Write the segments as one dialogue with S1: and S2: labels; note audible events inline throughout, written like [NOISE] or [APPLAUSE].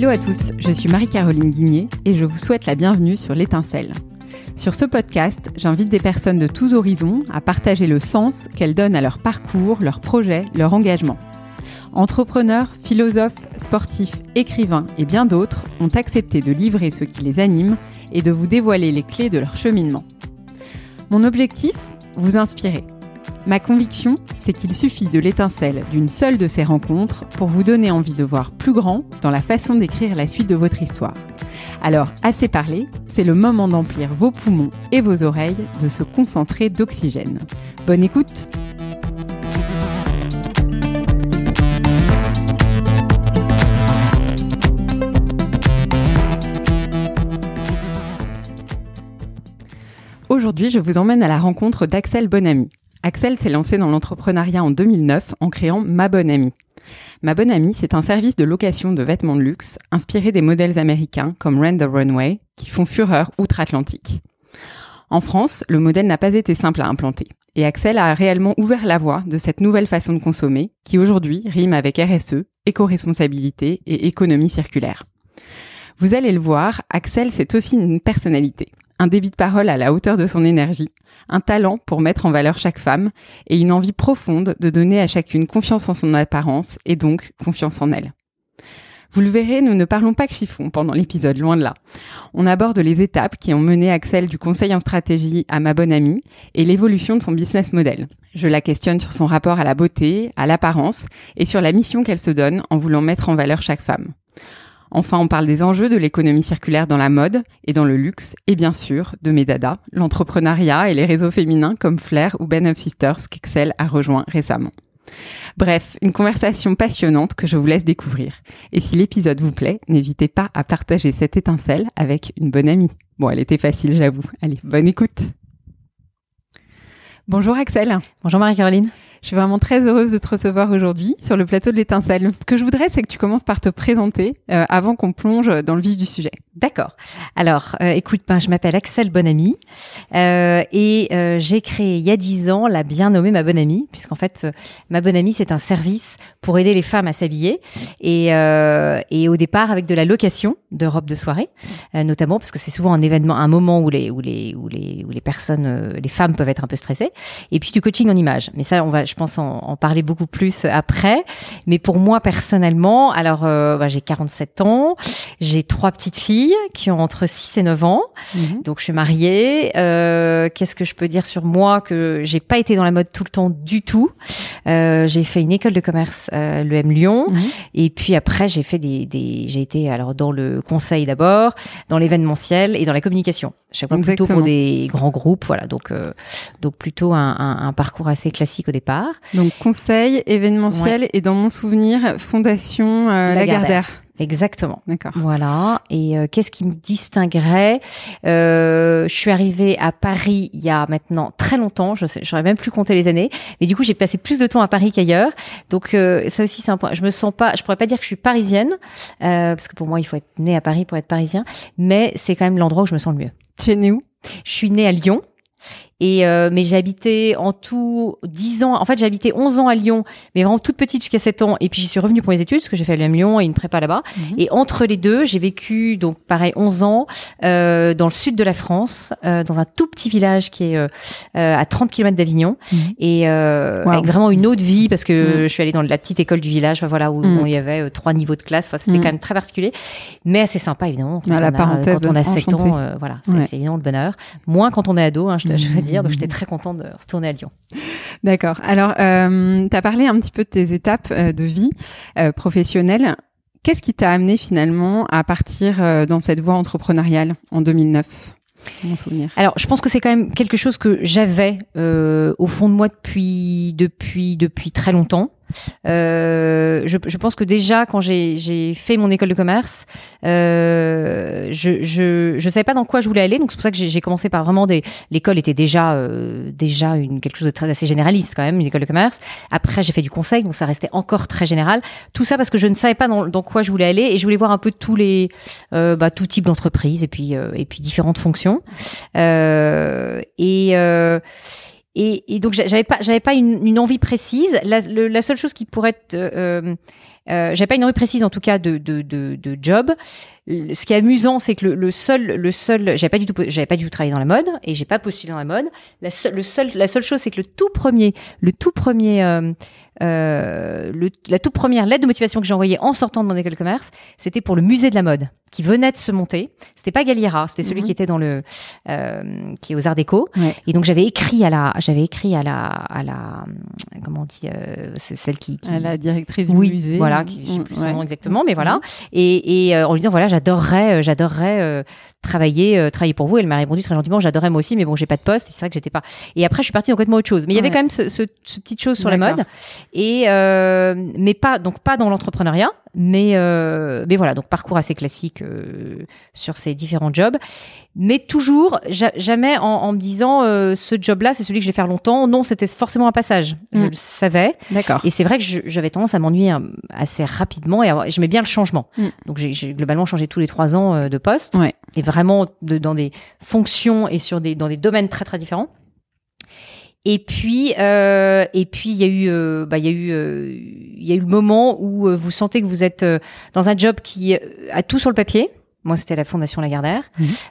S1: Hello à tous, je suis Marie-Caroline Guigné et je vous souhaite la bienvenue sur l'étincelle. Sur ce podcast, j'invite des personnes de tous horizons à partager le sens qu'elles donnent à leur parcours, leurs projets, leur engagement. Entrepreneurs, philosophes, sportifs, écrivains et bien d'autres ont accepté de livrer ce qui les anime et de vous dévoiler les clés de leur cheminement. Mon objectif Vous inspirer. Ma conviction, c'est qu'il suffit de l'étincelle d'une seule de ces rencontres pour vous donner envie de voir plus grand dans la façon d'écrire la suite de votre histoire. Alors, assez parlé, c'est le moment d'emplir vos poumons et vos oreilles de se concentrer d'oxygène. Bonne écoute Aujourd'hui, je vous emmène à la rencontre d'Axel Bonamy. Axel s'est lancé dans l'entrepreneuriat en 2009 en créant Ma Bonne Amie. Ma Bonne Amie, c'est un service de location de vêtements de luxe inspiré des modèles américains comme Rent Runway qui font fureur outre-Atlantique. En France, le modèle n'a pas été simple à implanter. Et Axel a réellement ouvert la voie de cette nouvelle façon de consommer qui aujourd'hui rime avec RSE, éco-responsabilité et économie circulaire. Vous allez le voir, Axel c'est aussi une personnalité, un débit de parole à la hauteur de son énergie, un talent pour mettre en valeur chaque femme et une envie profonde de donner à chacune confiance en son apparence et donc confiance en elle. Vous le verrez, nous ne parlons pas que chiffon pendant l'épisode, loin de là. On aborde les étapes qui ont mené Axel du conseil en stratégie à ma bonne amie et l'évolution de son business model. Je la questionne sur son rapport à la beauté, à l'apparence et sur la mission qu'elle se donne en voulant mettre en valeur chaque femme. Enfin, on parle des enjeux de l'économie circulaire dans la mode et dans le luxe, et bien sûr de Medada, l'entrepreneuriat et les réseaux féminins comme Flair ou Ben of Sisters qu'Excel a rejoint récemment. Bref, une conversation passionnante que je vous laisse découvrir. Et si l'épisode vous plaît, n'hésitez pas à partager cette étincelle avec une bonne amie. Bon, elle était facile, j'avoue. Allez, bonne écoute. Bonjour Axel.
S2: Bonjour Marie-Caroline.
S1: Je suis vraiment très heureuse de te recevoir aujourd'hui sur le plateau de l'étincelle. Ce que je voudrais, c'est que tu commences par te présenter euh, avant qu'on plonge dans le vif du sujet.
S2: D'accord. Alors, euh, écoute, ben, je m'appelle Axel Bonamy euh, et euh, j'ai créé il y a dix ans la bien nommée Ma Bonne puisqu'en fait, Ma Bonne c'est un service pour aider les femmes à s'habiller et, et au départ avec de la location de robes de soirée, notamment parce que c'est souvent un événement, un moment où les où les où les où les personnes, les femmes peuvent être un peu stressées, et puis du coaching en image. Mais ça, on va je pense en, parler beaucoup plus après. Mais pour moi personnellement, alors euh, bah, j'ai 47 ans, j'ai trois petites filles qui ont entre 6 et 9 ans. Mhm. Donc je suis mariée. Euh, Qu'est-ce que je peux dire sur moi que j'ai pas été dans la mode tout le temps du tout? Euh, j'ai fait une école de commerce, euh, l'EM Lyon, mhm. et puis après j'ai fait des, des j'ai été alors dans le conseil d'abord, dans l'événementiel et dans la communication. Chaque fois plutôt pour des grands groupes, voilà. Donc euh, donc plutôt un, un, un parcours assez classique au départ.
S1: Donc conseil, événementiel et dans mon souvenir, Fondation euh, Lagardère.
S2: Exactement.
S1: D'accord.
S2: Voilà. Et euh, qu'est-ce qui me distinguerait? Euh, Je suis arrivée à Paris il y a maintenant très longtemps. Je j'aurais même plus compté les années. Mais du coup, j'ai passé plus de temps à Paris qu'ailleurs. Donc euh, ça aussi, c'est un point. Je me sens pas. Je pourrais pas dire que je suis parisienne euh, parce que pour moi, il faut être né à Paris pour être parisien. Mais c'est quand même l'endroit où je me sens le mieux.
S1: Tu es où?
S2: Je suis née à Lyon. Et euh, mais j'ai habité en tout 10 ans. En fait, j'ai habité 11 ans à Lyon, mais vraiment toute petite jusqu'à 7 ans. Et puis j'y suis revenue pour mes études, parce que j'ai fait l'UM Lyon et une prépa là-bas. Mhm. Et entre les deux, j'ai vécu donc pareil 11 ans euh, dans le sud de la France, euh, dans un tout petit village qui est euh, euh à 30 km d'Avignon, mhm. et euh, avec vraiment une autre vie parce que mhm. je suis allée dans la petite école du village, voilà où, il y avait trois niveaux de classe. Enfin, c'était quand même très particulier, mais assez sympa évidemment.
S1: Quand, la on, a,
S2: quand on a 7 ans, voilà, c'est évidemment le bonheur. Moins quand on est ado, hein, je, je dire. Donc j'étais très contente de retourner à Lyon.
S1: D'accord. Alors, euh, tu as parlé un petit peu de tes étapes euh, de vie euh, professionnelle. Qu'est-ce qui t'a amené finalement à partir euh, dans cette voie entrepreneuriale en 2009 mon souvenir?
S2: Alors, je pense que c'est quand même quelque chose que j'avais au fond de moi depuis depuis depuis très longtemps. Euh, je, je, pense que déjà quand j'ai fait mon école de commerce, euh, je, je je savais pas dans quoi je voulais aller, donc c'est pour ça que j'ai commencé par vraiment des l'école était déjà euh, déjà une quelque chose de très assez généraliste quand même une école de commerce. Après j'ai fait du conseil, donc ça restait encore très général. Tout ça parce que je ne savais pas dans, dans quoi je voulais aller et je voulais voir un peu tous les euh, bah, tout type d'entreprise et puis euh, et puis différentes fonctions et et, donc j'avais pas j'avais pas une, envie précise. La, la, seule chose qui pourrait être euh, Euh, j'avais pas une envie précise en tout cas de de de, de job. Ce qui est amusant, c'est que le, le, seul le seul j'avais pas du tout j'avais pas du tout travaillé dans la mode et j'ai pas postulé dans la mode. La seule le seul la seule chose c'est que le tout premier le tout premier euh, euh, le, la toute première lettre de motivation que j'ai envoyée en sortant de mon école de commerce, c'était pour le musée de la mode qui venait de se monter. C'était pas Galliera, c'était celui
S1: Mhm.
S2: qui était dans le euh, qui est aux Arts Déco.
S1: Ouais.
S2: Et donc j'avais écrit à la j'avais écrit à la à la comment on dit euh, celle qui, qui
S1: À la directrice du musée.
S2: voilà, qui, je sais plus son
S1: Ouais.
S2: nom exactement, mais voilà. Et, et euh, en lui disant voilà, j'adorerais, euh, j'adorerais euh, travailler, euh, travailler pour vous. Elle m'a répondu très gentiment, j'adorerais moi aussi, mais bon, j'ai pas de poste. C'est vrai que j'étais pas. Et après, je suis partie dans complètement autre chose. Mais il y avait quand même ce, ce, ce petite chose sur la mode, et euh, mais pas donc pas dans l'entrepreneuriat, mais euh, mais voilà, donc parcours assez classique euh, sur ces différents jobs. Mais toujours, ja- jamais en, en me disant euh, ce job-là, c'est celui que je vais faire longtemps. Non, c'était forcément un passage. Je
S1: Mm.
S2: le savais.
S1: D'accord.
S2: Et c'est vrai que j'avais tendance à m'ennuyer euh, assez rapidement et j'aimais bien le changement.
S1: Mm.
S2: Donc j'ai j'ai globalement changé tous les trois ans euh, de poste
S1: Ouais.
S2: et vraiment de- dans des fonctions et sur des dans des domaines très très différents. Et puis euh, et puis il y a eu euh, bah il y a eu euh, il y a eu le moment où vous sentez que vous êtes dans un job qui a tout sur le papier. Moi c'était la Fondation Lagardère,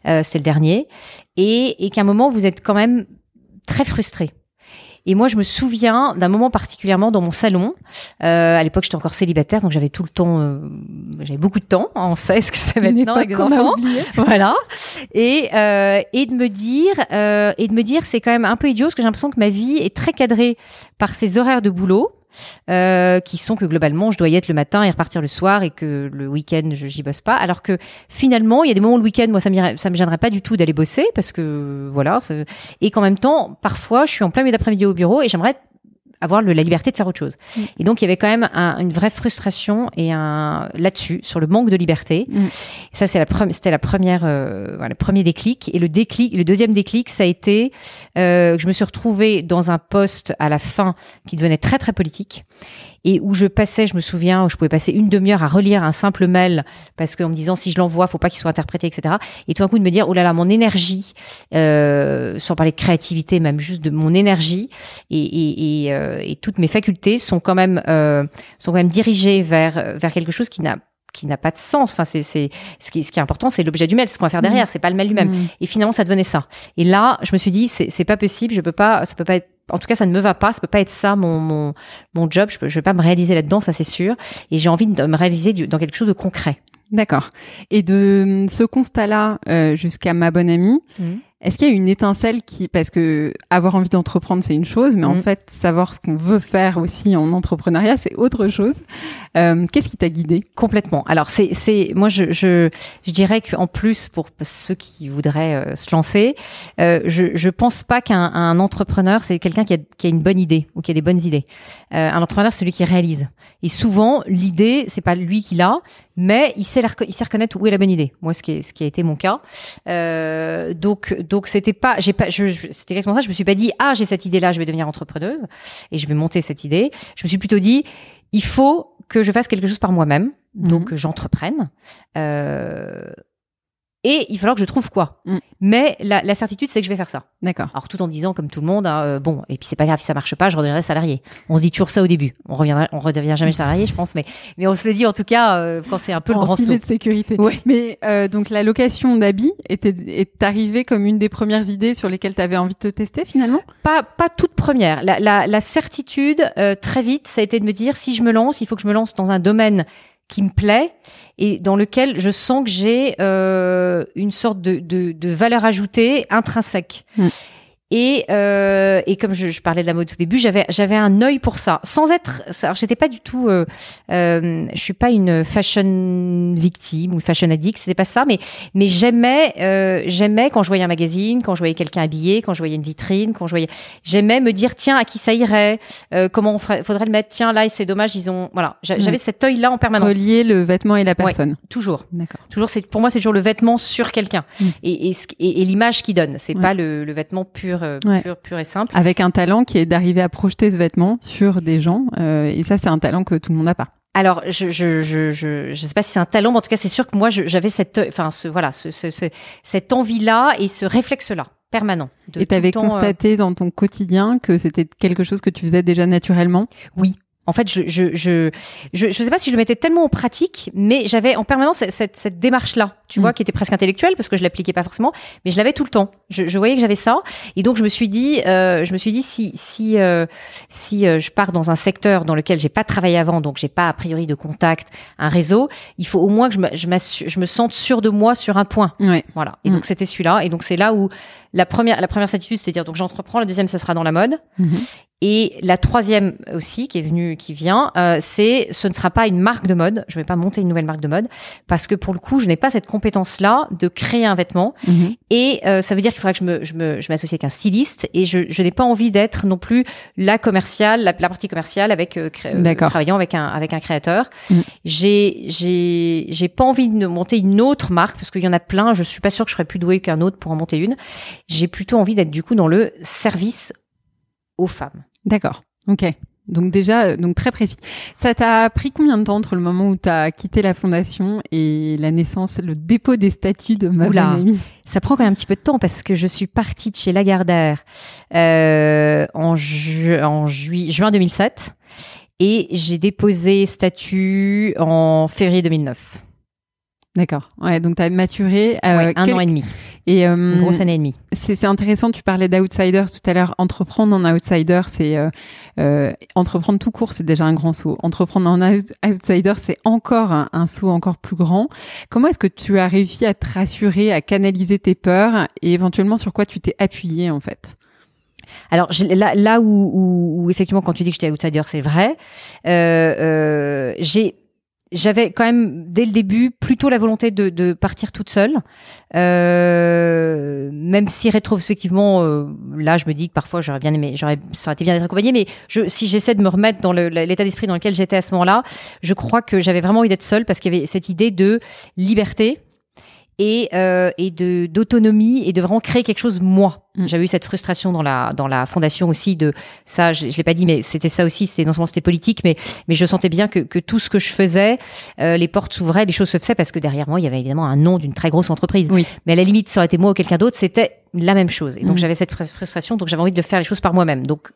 S2: euh, c'est le dernier et et qu'à un moment vous êtes quand même très frustré. Et moi, je me souviens d'un moment particulièrement dans mon salon. Euh, à l'époque, j'étais encore célibataire, donc j'avais tout le temps, euh, j'avais beaucoup de temps. [LAUGHS] On sait ce que c'est maintenant avec des enfants [LAUGHS] voilà et euh, et de me dire euh, et de me dire c'est quand même un peu idiot parce que j'ai l'impression que ma vie est très cadrée par ces horaires de boulot euh, qui sont que globalement je dois y être le matin et repartir le soir et que le week-end je j'y bosse pas. Alors que finalement il y a des moments où le week-end moi ça ça me gênerait pas du tout d'aller bosser parce que voilà et qu'en même temps parfois je suis en plein milieu d'après-midi au bureau et j'aimerais avoir le- la liberté de faire autre chose.
S1: Mm.
S2: Et donc il y avait quand même un- une vraie frustration et un là-dessus sur le manque de liberté.
S1: Mm.
S2: Ça c'est la première, c'était la première, euh, voilà, le premier déclic. Et le déclic, le deuxième déclic, ça a été euh, que je me suis retrouvée dans un poste à la fin qui devenait très très politique et où je passais, je me souviens, où je pouvais passer une demi-heure à relire un simple mail parce qu'en me disant si je l'envoie, faut pas qu'il soit interprété, etc. Et tout d'un coup de me dire oh là là, mon énergie, euh, sans parler de créativité, même juste de mon énergie et, et, et, euh, et toutes mes facultés sont quand même euh, sont quand même dirigées vers vers quelque chose qui n'a qui n'a pas de sens. Enfin, c'est c'est ce qui ce qui est important, c'est l'objet du mail, ce qu'on va faire derrière, c'est pas le mail lui-même.
S1: Mm.
S2: Et finalement, ça devenait ça. Et là, je me suis dit, c'est c'est pas possible, je peux pas, ça peut pas être. En tout cas, ça ne me va pas, ça peut pas être ça mon mon mon job. Je peux, je vais pas me réaliser là-dedans, ça c'est sûr. Et j'ai envie de me réaliser du- dans quelque chose de concret.
S1: D'accord. Et de ce constat-là euh, jusqu'à ma bonne amie, est-ce qu'il y a une étincelle qui, parce que avoir envie d'entreprendre c'est une chose, mais en
S2: Mhm.
S1: fait savoir ce qu'on veut faire aussi en entrepreneuriat c'est autre chose. Euh, Qu'est-ce qui t'a guidé?
S2: Complètement. Alors c'est c'est moi je je je dirais qu'en plus pour ceux qui voudraient euh, se lancer, euh, je je pense pas qu'un un entrepreneur c'est quelqu'un qui a qui a une bonne idée ou qui a des bonnes idées. Euh, un entrepreneur c'est celui qui réalise. Et souvent l'idée c'est pas lui qui l'a, mais il sait la il sait reconnaître où est la bonne idée. Moi ce qui est ce qui a été mon cas. Euh, donc donc c'était pas j'ai pas je, je- c'était exactement ça. Je me suis pas dit ah j'ai cette idée là je vais devenir entrepreneuse et je vais monter cette idée. Je me suis plutôt dit il faut que je fasse quelque chose par moi-même, donc que j'entreprenne. Euh, et il va falloir que je trouve quoi.
S1: Mhm.
S2: Mais la, la certitude, c'est que je vais faire ça.
S1: D'accord.
S2: Alors tout en me disant, comme tout le monde, hein, euh, bon, et puis c'est pas grave si ça marche pas, je redeviendrai salarié. On se dit toujours ça au début. On reviendra, on redevient jamais salarié, je pense, mais mais on se le dit en tout cas euh, quand c'est un peu le grand saut.
S1: de sécurité.
S2: Ouais.
S1: Mais euh, donc la location d'habits était est arrivée comme une des premières idées sur lesquelles tu avais envie de te tester finalement?
S2: Pas pas toute première. La, la, la certitude, euh, très vite, ça a été de me dire, si je me lance, il faut que je me lance dans un domaine qui me plaît et dans lequel je sens que j'ai euh, une sorte de, de, valeur ajoutée intrinsèque.
S1: Mm.
S2: Et, euh, et comme je, je parlais de la mode au début, j'avais j'avais un œil pour ça, sans être. Alors j'étais pas du tout. Euh, euh, je suis pas une fashion victime ou fashion addict, c'était pas ça. Mais mais j'aimais euh, j'aimais quand je voyais un magazine, quand je voyais quelqu'un habillé, quand je voyais une vitrine, quand je voyais. J'aimais me dire tiens à qui ça irait, euh, comment on ferait, faudrait le mettre. Tiens là c'est dommage ils ont voilà.
S1: Mm.
S2: J'avais cet œil là en permanence.
S1: Relier le vêtement et la personne.
S2: Toujours.
S1: D'accord.
S2: Toujours, c'est pour moi, c'est toujours le vêtement sur quelqu'un
S1: Mm.
S2: et, et, et, et l'image qu'il donne. C'est
S1: Ouais.
S2: pas le, le vêtement pur, euh,
S1: Ouais.
S2: pur, pur et simple.
S1: Avec un talent qui est d'arriver à projeter ce vêtement sur des gens. euh, et ça, c'est un talent que tout le monde n'a pas.
S2: Alors, je, je, je, je, je sais pas si c'est un talent, mais en tout cas, c'est sûr que moi, j'avais cette, enfin, ce, voilà, ce, ce, ce- cette envie-là et ce réflexe-là permanent. de
S1: et tu avais
S2: euh,
S1: constaté dans ton quotidien que c'était quelque chose que tu faisais déjà naturellement?
S2: oui. En fait, je je je je, je sais pas si je le mettais tellement en pratique, mais j'avais en permanence cette, cette, cette démarche-là, tu
S1: Mm.
S2: vois, qui était presque intellectuelle parce que je l'appliquais pas forcément, mais je l'avais tout le temps. Je, je voyais que j'avais ça, et donc je me suis dit, euh, je me suis dit si si euh, si euh, je pars dans un secteur dans lequel j'ai pas travaillé avant, donc j'ai pas a priori de contact, un réseau, il faut au moins que je me je, me sente sûre de moi sur un point.
S1: Ouais.
S2: Voilà. Et
S1: Mm.
S2: donc c'était celui-là. Et donc c'est là où la première, la première certitude, c'est dire donc j'entreprends. La deuxième, ce sera dans la mode.
S1: Mhm.
S2: Et la troisième aussi, qui est venue, qui vient, euh, c'est ce ne sera pas une marque de mode. Je vais pas monter une nouvelle marque de mode parce que pour le coup, je n'ai pas cette compétence-là de créer un vêtement.
S1: Mhm.
S2: Et euh, ça veut dire qu'il faudra que je me, je me, je m'associe avec un styliste. Et je, je n'ai pas envie d'être non plus la commerciale, la, la partie commerciale avec euh, cré- euh, travaillant avec un, avec un créateur.
S1: Mm.
S2: J'ai, j'ai, j'ai pas envie de monter une autre marque parce qu'il y en a plein. Je suis pas sûre que je serais plus douée qu'un autre pour en monter une. J'ai plutôt envie d'être du coup dans le service aux femmes.
S1: D'accord. Ok. Donc déjà, euh, donc très précis. Ça t'a pris combien de temps entre le moment où tu as quitté la fondation et la naissance, le dépôt des statuts de ma
S2: Oula.
S1: bonne amie?
S2: Ça prend quand même un petit peu de temps parce que je suis partie de chez Lagardère euh, en, ju- en jui- juin 2007 et j'ai déposé statut en février 2009.
S1: D'accord. Ouais, donc tu as maturé. euh,
S2: Ouais, un
S1: quel-
S2: an et demi,
S1: Et euh,
S2: une grosse année et demie.
S1: c'est c'est intéressant, tu parlais d'outsiders tout à l'heure. Entreprendre en outsider, c'est euh, euh, entreprendre tout court, c'est déjà un grand saut. Entreprendre en out- outsider, c'est encore un, un saut encore plus grand. Comment est-ce que tu as réussi à te rassurer, à canaliser tes peurs et éventuellement sur quoi tu t'es appuyé en fait?
S2: Alors là, là où, où, où effectivement quand tu dis que j'étais outsider, c'est vrai. Euh, euh, j'ai j'avais quand même dès le début plutôt la volonté de, de partir toute seule, euh, même si rétrospectivement euh, là je me dis que parfois j'aurais bien aimé, j'aurais ça aurait été bien d'être accompagnée, mais je, si j'essaie de me remettre dans l'état d'esprit dans lequel j'étais à ce moment-là, je crois que j'avais vraiment envie d'être seule parce qu'il y avait cette idée de liberté et, euh, et de d'autonomie et de vraiment créer quelque chose moi.
S1: Mm.
S2: J'avais eu cette frustration dans la dans la fondation aussi de ça. Je, je l'ai pas dit, mais c'était ça aussi. C'était non seulement c'était politique, mais mais je sentais bien que que tout ce que je faisais, euh, les portes s'ouvraient, les choses se faisaient parce que derrière moi il y avait évidemment un nom d'une très grosse entreprise.
S1: Oui.
S2: Mais à la limite, ça aurait été moi ou quelqu'un d'autre, c'était la même chose. Et donc
S1: Mm.
S2: j'avais cette fr- frustration, donc j'avais envie de faire les choses par moi-même. Donc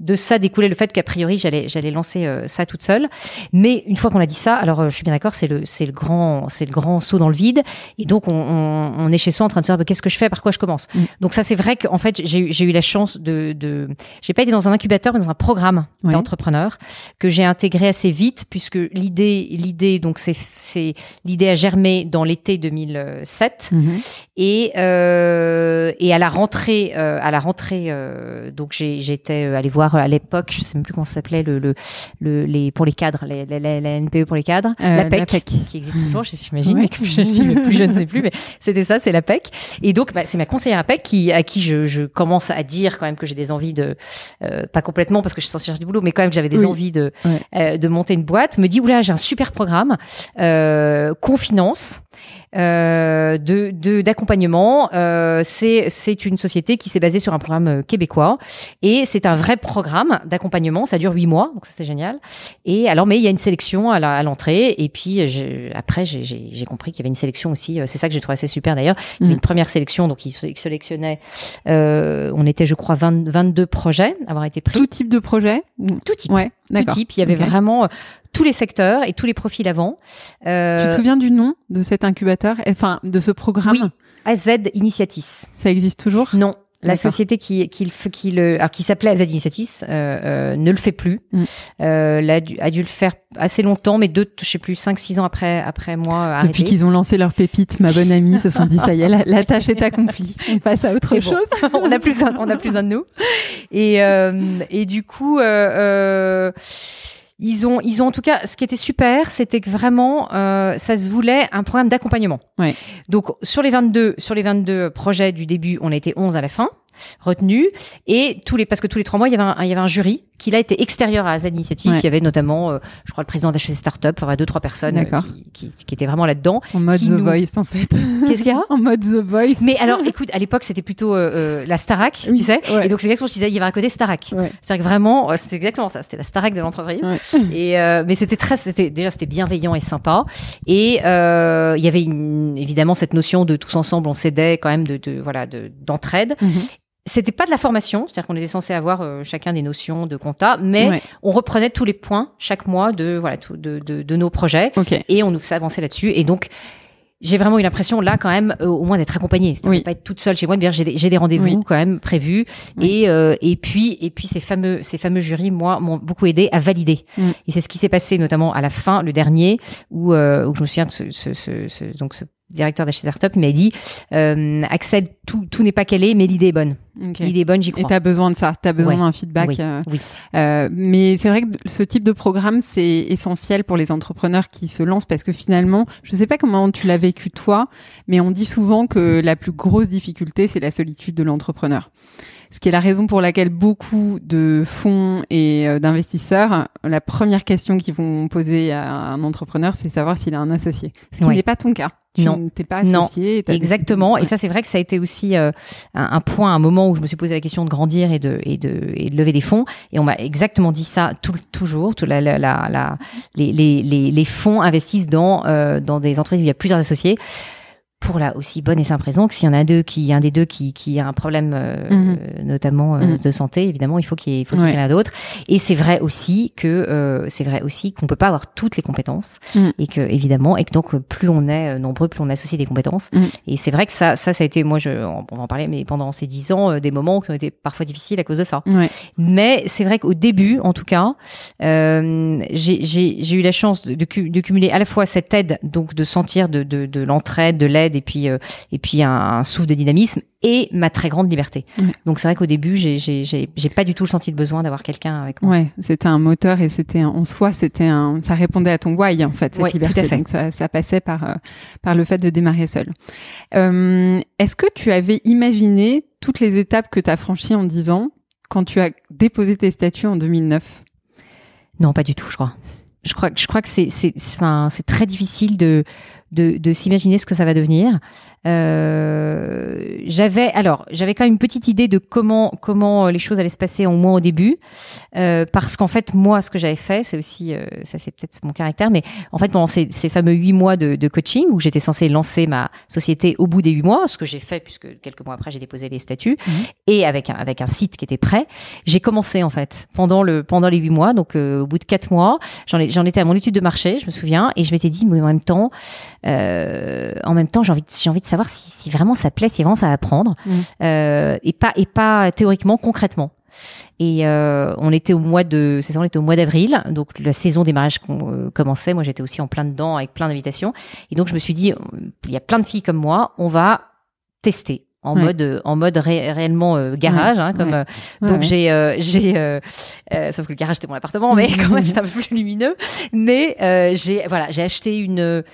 S2: de ça découlait le fait qu'a priori j'allais j'allais lancer euh, ça toute seule. Mais une fois qu'on a dit ça alors euh, je suis bien d'accord c'est le c'est le grand c'est le grand saut dans le vide. Et donc on, on, on est chez soi en train de se dire bah, qu'est-ce que je fais? Par quoi je commence?
S1: Mm.
S2: donc ça c'est vrai qu'en fait j'ai eu- j'ai eu la chance de de j'ai pas été dans un incubateur mais dans un programme d'entrepreneurs que j'ai intégré assez vite puisque l'idée l'idée donc c'est c'est l'idée a germé dans l'été 2007 et euh, et à la rentrée euh, à la rentrée euh, donc j'ai j'étais euh, allée voir euh, à l'époque je sais même plus comment ça s'appelait le, le le les pour les cadres les, les- les- la NPE pour les cadres
S1: Euh,
S2: la
S1: la
S2: PEC,
S1: PEC.
S2: qui existe toujours j'imagine
S1: Ouais.
S2: mais que je suis mais plus je ne sais plus mais c'était ça c'est la PEC et donc bah, c'est ma conseillère à PEC qui à qui je, je commence à dire quand même que j'ai des envies de euh, pas complètement parce que je suis censée chercher du boulot mais quand même que j'avais des
S1: Oui.
S2: envies de
S1: Ouais.
S2: euh, de monter une boîte me dit oula j'ai un super programme euh, qu'on finance euh, de de- d'accompagnement. Euh, c'est c'est une société qui s'est basée sur un programme euh, québécois et c'est un vrai programme d'accompagnement. Ça dure huit mois, donc ça c'est génial. Et alors, mais il y a une sélection à la- à l'entrée et puis euh, j'ai- après j'ai- compris qu'il y avait une sélection aussi. Euh, C'est ça que j'ai trouvé assez super d'ailleurs. Il y avait
S1: Mm.
S2: une première sélection, donc ils sé- sélectionnaient. Euh, on était, je crois, 20 22 projets avoir été pris.
S1: Tout type de projet ou-
S2: Tout type.
S1: Ouais,
S2: Tout type. Il y avait vraiment euh, tous les secteurs et tous les profils avant. Euh,
S1: Tu te souviens du nom de cet incubateur, enfin de ce programme?
S2: Oui. AZ Initiatis.
S1: Ça existe toujours?
S2: Non. La société qui, qui, qui le, alors qui s'appelait AZ Initiatis, euh, euh, ne le fait plus.
S1: Mm.
S2: Euh, a dû le faire assez longtemps, mais deux, je sais plus, cinq, six ans après, après moi, arrêté.
S1: Depuis qu'ils ont lancé leur pépite, ma bonne amie se sont dit ça y est, la, la tâche est accomplie. [LAUGHS] On passe à autre
S2: bon.
S1: chose. [LAUGHS]
S2: on a plus besoin, on a plus besoin de nous. Et euh, et du coup, euh, euh, ils ont ils ont en tout cas, ce qui était super, c'était que vraiment, euh, ça se voulait un programme d'accompagnement.
S1: Ouais.
S2: Donc sur les 22 sur les 22 projets du début, on a été 11 à la fin retenus et tous les parce que tous les trois mois il y avait un, il y avait un jury qui là était extérieur à Z Initiative
S1: Ouais.
S2: il y avait notamment euh, je crois le président d'HEC Startup enfin deux trois personnes euh, qui, qui, qui étaient vraiment là-dedans
S1: En mode The
S2: nous-
S1: Voice, en fait.
S2: qu'est-ce qu'il y a [LAUGHS]
S1: En mode The Voice.
S2: mais alors, écoute, à l'époque, c'était plutôt euh, euh, la Starac,
S1: Oui,
S2: tu sais.
S1: ouais.
S2: Et donc, c'est exactement ce que je disais, il y avait un côté Starac.
S1: Ouais.
S2: C'est-à-dire que vraiment, euh, c'était exactement ça. C'était la Starac de l'entreprise.
S1: Ouais.
S2: Et euh, mais c'était très, c'était déjà c'était bienveillant et sympa. Et euh, il y avait une- évidemment cette notion de tous ensemble, on s'aidait quand même de, de voilà de d'entraide.
S1: Mhm.
S2: C'était pas de la formation, c'est-à-dire qu'on était censé avoir euh, chacun des notions de compta, mais
S1: Ouais.
S2: on reprenait tous les points chaque mois de voilà tout- de, de, de nos projets
S1: Ok.
S2: et on nous faisait avancer là-dessus. Et donc j'ai vraiment eu l'impression là quand même euh, au moins d'être accompagnée, c'est-à-dire
S1: Oui.
S2: pas être toute seule chez moi, dire j'ai des, j'ai des rendez-vous
S1: Oui.
S2: quand même prévus
S1: Oui.
S2: et euh, et puis et puis ces fameux ces fameux jurys moi m'ont beaucoup aidé à valider.
S1: Mm.
S2: Et c'est ce qui s'est passé notamment à la fin, le dernier, où, euh, où je me souviens de ce, ce, ce, ce- donc ce directeur d'HC Startup m'a dit euh, Axel tout tout n'est pas calé mais l'idée est bonne.
S1: Ok.
S2: L'idée est bonne, j'y
S1: Et
S2: crois.
S1: t'as besoin de ça, t'as besoin
S2: Ouais.
S1: d'un feedback.
S2: Oui,
S1: euh,
S2: oui.
S1: euh, mais c'est vrai que ce type de programme, c'est essentiel pour les entrepreneurs qui se lancent parce que finalement, je sais pas comment tu l'as vécu toi, mais on dit souvent que la plus grosse difficulté, c'est la solitude de l'entrepreneur. Ce qui est la raison pour laquelle beaucoup de fonds et euh, d'investisseurs, la première question qu'ils vont poser à un entrepreneur, c'est savoir s'il a un associé. Ce qui
S2: Ouais.
S1: n'est pas ton cas. Tu
S2: Non.
S1: n'es pas associé.
S2: Exactement. Et ça, c'est vrai que ça a été aussi euh, un, un point, un moment où je me suis posé la question de grandir et de et de et de lever des fonds. Et on m'a exactement dit ça tout, toujours. Tout la, la, la, la- les, les, les, les fonds investissent dans euh, dans des entreprises où il y a plusieurs associés. Pour la aussi bonne et simple raison que s'il y en a deux qui un des deux qui, qui a un problème euh,
S1: Mhm.
S2: notamment euh,
S1: Mhm.
S2: de santé évidemment il faut qu'il ait, faut qu'il y ait
S1: Ouais.
S2: quelqu'un d'autre et c'est vrai aussi que euh, c'est vrai aussi qu'on peut pas avoir toutes les compétences
S1: Mhm.
S2: et que évidemment et que donc euh, plus on est euh, nombreux plus on associe des compétences et c'est vrai que ça ça ça a été moi je on va en parler mais pendant ces dix ans des moments qui ont été parfois difficiles à cause de ça
S1: Ouais.
S2: mais c'est vrai qu'au début, en tout cas, euh, j'ai- eu la chance de, de, de cumuler à la fois cette aide, donc de sentir de, de, de l'entraide, de l'aide, et puis euh, et puis un, un souffle de dynamisme, et ma très grande liberté.
S1: Ouais.
S2: Donc c'est vrai qu'au début, j'ai j'ai pas du tout senti le besoin d'avoir quelqu'un avec moi.
S1: Ouais, c'était un moteur et c'était en soi, c'était un, ça répondait à ton why en fait, cette
S2: Ouais, tout
S1: liberté.
S2: à fait.
S1: Donc ça, ça passait par euh, par le fait de démarrer seul. Euh, Est-ce que tu avais imaginé toutes les étapes que tu as franchies en 10 ans quand tu as déposé tes statuts en 2009
S2: Non, pas du tout, je crois. Je crois, je crois que c'est, c'est, c'est- enfin, c'est très difficile de, de, de s'imaginer ce que ça va devenir. Euh, j'avais, alors, j'avais quand même une petite idée de comment, comment les choses allaient se passer au moins au début, euh, parce qu'en fait, moi, ce que j'avais fait, c'est aussi, euh, ça c'est peut-être mon caractère, mais en fait, pendant ces, ces fameux huit mois de, de coaching où j'étais censée lancer ma société au bout des huit mois, ce que j'ai fait puisque quelques mois après j'ai déposé les statuts
S1: Mhm.
S2: et avec un, avec un site qui était prêt, j'ai commencé en fait pendant le pendant les huit mois, donc euh, au bout de quatre mois, j'en j'en étais à mon étude de marché, je me souviens, et je m'étais dit, mais en même temps, euh, en même temps, j'ai envie de, j'ai envie de savoir si, si vraiment ça plaît, si vraiment ça va prendre,
S1: Mhm.
S2: euh, et pas et pas théoriquement, concrètement. Et euh, on était au mois de, c'est ça, on était au mois d'avril, donc la saison des mariages euh, commençait. Moi, j'étais aussi en plein dedans avec plein d'invitations. Et donc je me suis dit, il y a plein de filles comme moi, on va tester en
S1: Ouais.
S2: mode euh, en mode ré- réellement euh, garage, hein, comme
S1: ouais.
S2: euh, donc j'ai euh, j'ai euh, euh, sauf que le garage c'était mon appartement, mais [LAUGHS] quand même c'est un peu plus lumineux. Mais euh, j'ai voilà j'ai acheté une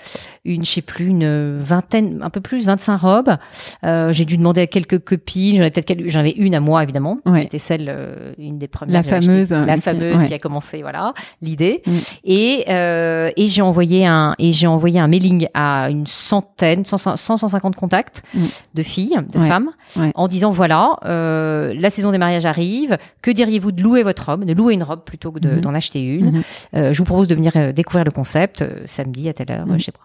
S2: une je sais plus une vingtaine un peu plus 25 robes. Euh, j'ai dû demander à quelques copines. J'en avais peut-être j'en avais une à moi évidemment.
S1: Ouais.
S2: Qui était celle euh, une des premières.
S1: La fameuse,
S2: la fameuse qui a commencé voilà l'idée.
S1: Mm.
S2: Et euh, et j'ai envoyé un et j'ai envoyé un mailing à une centaine 100 150 contacts
S1: Mm.
S2: de filles de
S1: Ouais.
S2: femmes
S1: Ouais.
S2: en disant voilà euh, la saison des mariages arrive que diriez-vous de louer votre robe de louer une robe plutôt que de-
S1: Mhm.
S2: d'en acheter une
S1: Mhm.
S2: Euh, je vous propose de venir euh, découvrir le concept samedi à telle heure je sais pas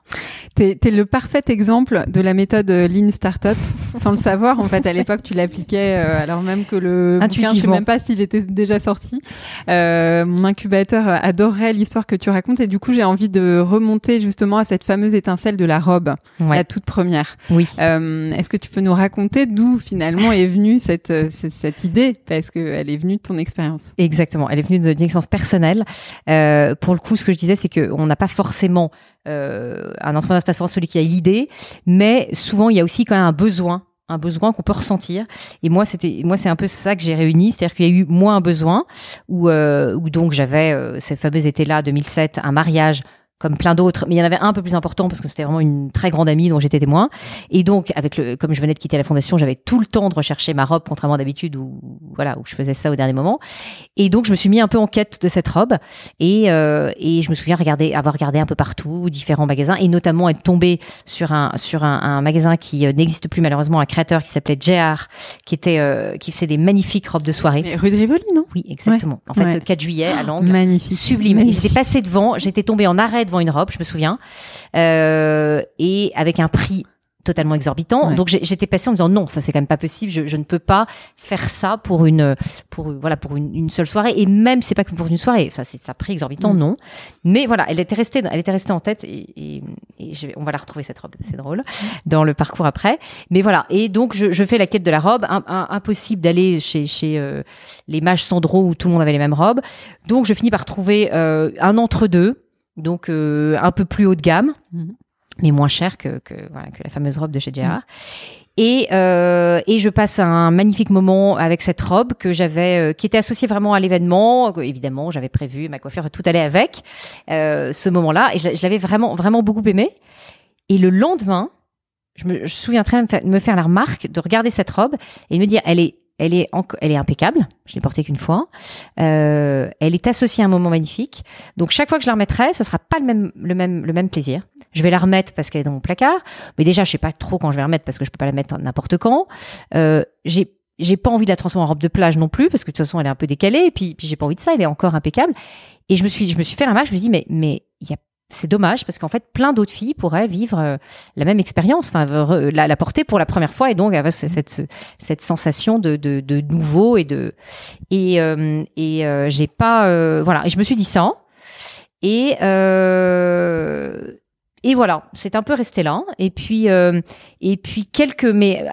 S1: T'es es le parfait exemple de la méthode Lean Startup. [LAUGHS] Sans le savoir, en fait, à l'époque, tu l'appliquais alors même que le bouquin, je sais même pas s'il était déjà sorti. Mon incubateur adorerait l'histoire que tu racontes et du coup, j'ai envie de remonter justement à cette fameuse étincelle de la robe,
S2: ouais
S1: la toute première.
S2: oui
S1: Euh, Est-ce que tu peux nous raconter d'où finalement est venue cette, euh, cette, idée Parce qu'elle est venue de ton expérience.
S2: Exactement. Elle est venue d'une expérience personnelle. Euh, pour le coup, ce que je disais, c'est qu'on n'a pas forcément euh, un entrepreneur, c'est pas celui qui a l'idée, mais souvent il y a aussi quand même un besoin un besoin qu'on peut ressentir et moi c'était moi c'est un peu ça que j'ai réuni c'est-à-dire qu'il y a eu moi un besoin où donc j'avais euh, ce fameux été là 2007 un mariage comme plein d'autres, mais il y en avait un peu plus important parce que c'était vraiment une très grande amie dont j'étais témoin. Et donc, avec le, comme je venais de quitter la fondation, j'avais tout le temps de rechercher ma robe, contrairement d'habitude où, voilà, où je faisais ça au dernier moment. Et donc, je me suis mis un peu en quête de cette robe et, euh, et je me souviens regarder, avoir regardé un peu partout, différents magasins et notamment être tombée sur un, sur un, un magasin qui euh, n'existe plus malheureusement, un créateur qui s'appelait JR, qui était, euh, qui faisait des magnifiques robes de soirée.
S1: Mais rue de Rivoli, non?
S2: Oui, exactement. En fait,
S1: Ouais.
S2: 4 juillet à Langles.
S1: Magnifique.
S2: Sublime. J'étais passée devant, j'étais tombée en arrêt devant une robe, je me souviens, euh, et avec un prix totalement exorbitant.
S1: Ouais.
S2: Donc j'étais passée en me disant non, ça c'est quand même pas possible. Je, je ne peux pas faire ça pour une pour voilà pour une, une seule soirée. Et même c'est pas que pour une soirée. Ça c'est ça prix exorbitant,
S1: Mm.
S2: non. Mais voilà, elle était restée elle était restée en tête et, et, et je vais- on va la retrouver cette robe. C'est drôle dans le parcours après. Mais voilà. Et donc je, je fais la quête de la robe. Un- un- impossible d'aller chez chez euh, les mages Sandro où tout le monde avait les mêmes robes. Donc je finis par trouver euh, un entre deux. Donc euh, un peu plus haut de gamme
S1: Mhm.
S2: mais moins cher que, que, voilà, que la fameuse robe de chez JR. Et, euh, et je passe un magnifique moment avec cette robe que j'avais, euh, qui était associée vraiment à l'événement. Évidemment, j'avais prévu ma coiffure, tout allait avec euh, ce moment-là, et je, je l'avais vraiment, vraiment beaucoup aimé. Et le lendemain, je me, je souviens très bien de me faire la remarque de regarder cette robe et de me dire, elle est, elle est, elle est impeccable. Je l'ai portée qu'une fois. Euh, elle est associée à un moment magnifique. Donc chaque fois que je la remettrai, ce sera pas le même, le même, le même plaisir. Je vais la remettre parce qu'elle est dans mon placard, mais déjà je sais pas trop quand je vais la remettre parce que je peux pas la mettre n'importe quand. Euh, j'ai j'ai pas envie de la transformer en robe de plage non plus parce que de toute façon elle est un peu décalée et puis puis j'ai pas envie de ça, elle est encore impeccable. Et je me suis je me suis fait la remarque, je me dit mais mais il y a c'est dommage parce qu'en fait plein d'autres filles pourraient vivre euh, la même expérience, enfin la, la porter pour la première fois et donc avoir ce- cette cette sensation de, de, de nouveau et de et euh, et euh, j'ai pas euh, voilà. Et je me suis dit ça. Et euh, et voilà. C'est un peu resté là. Et puis euh, et puis quelques mais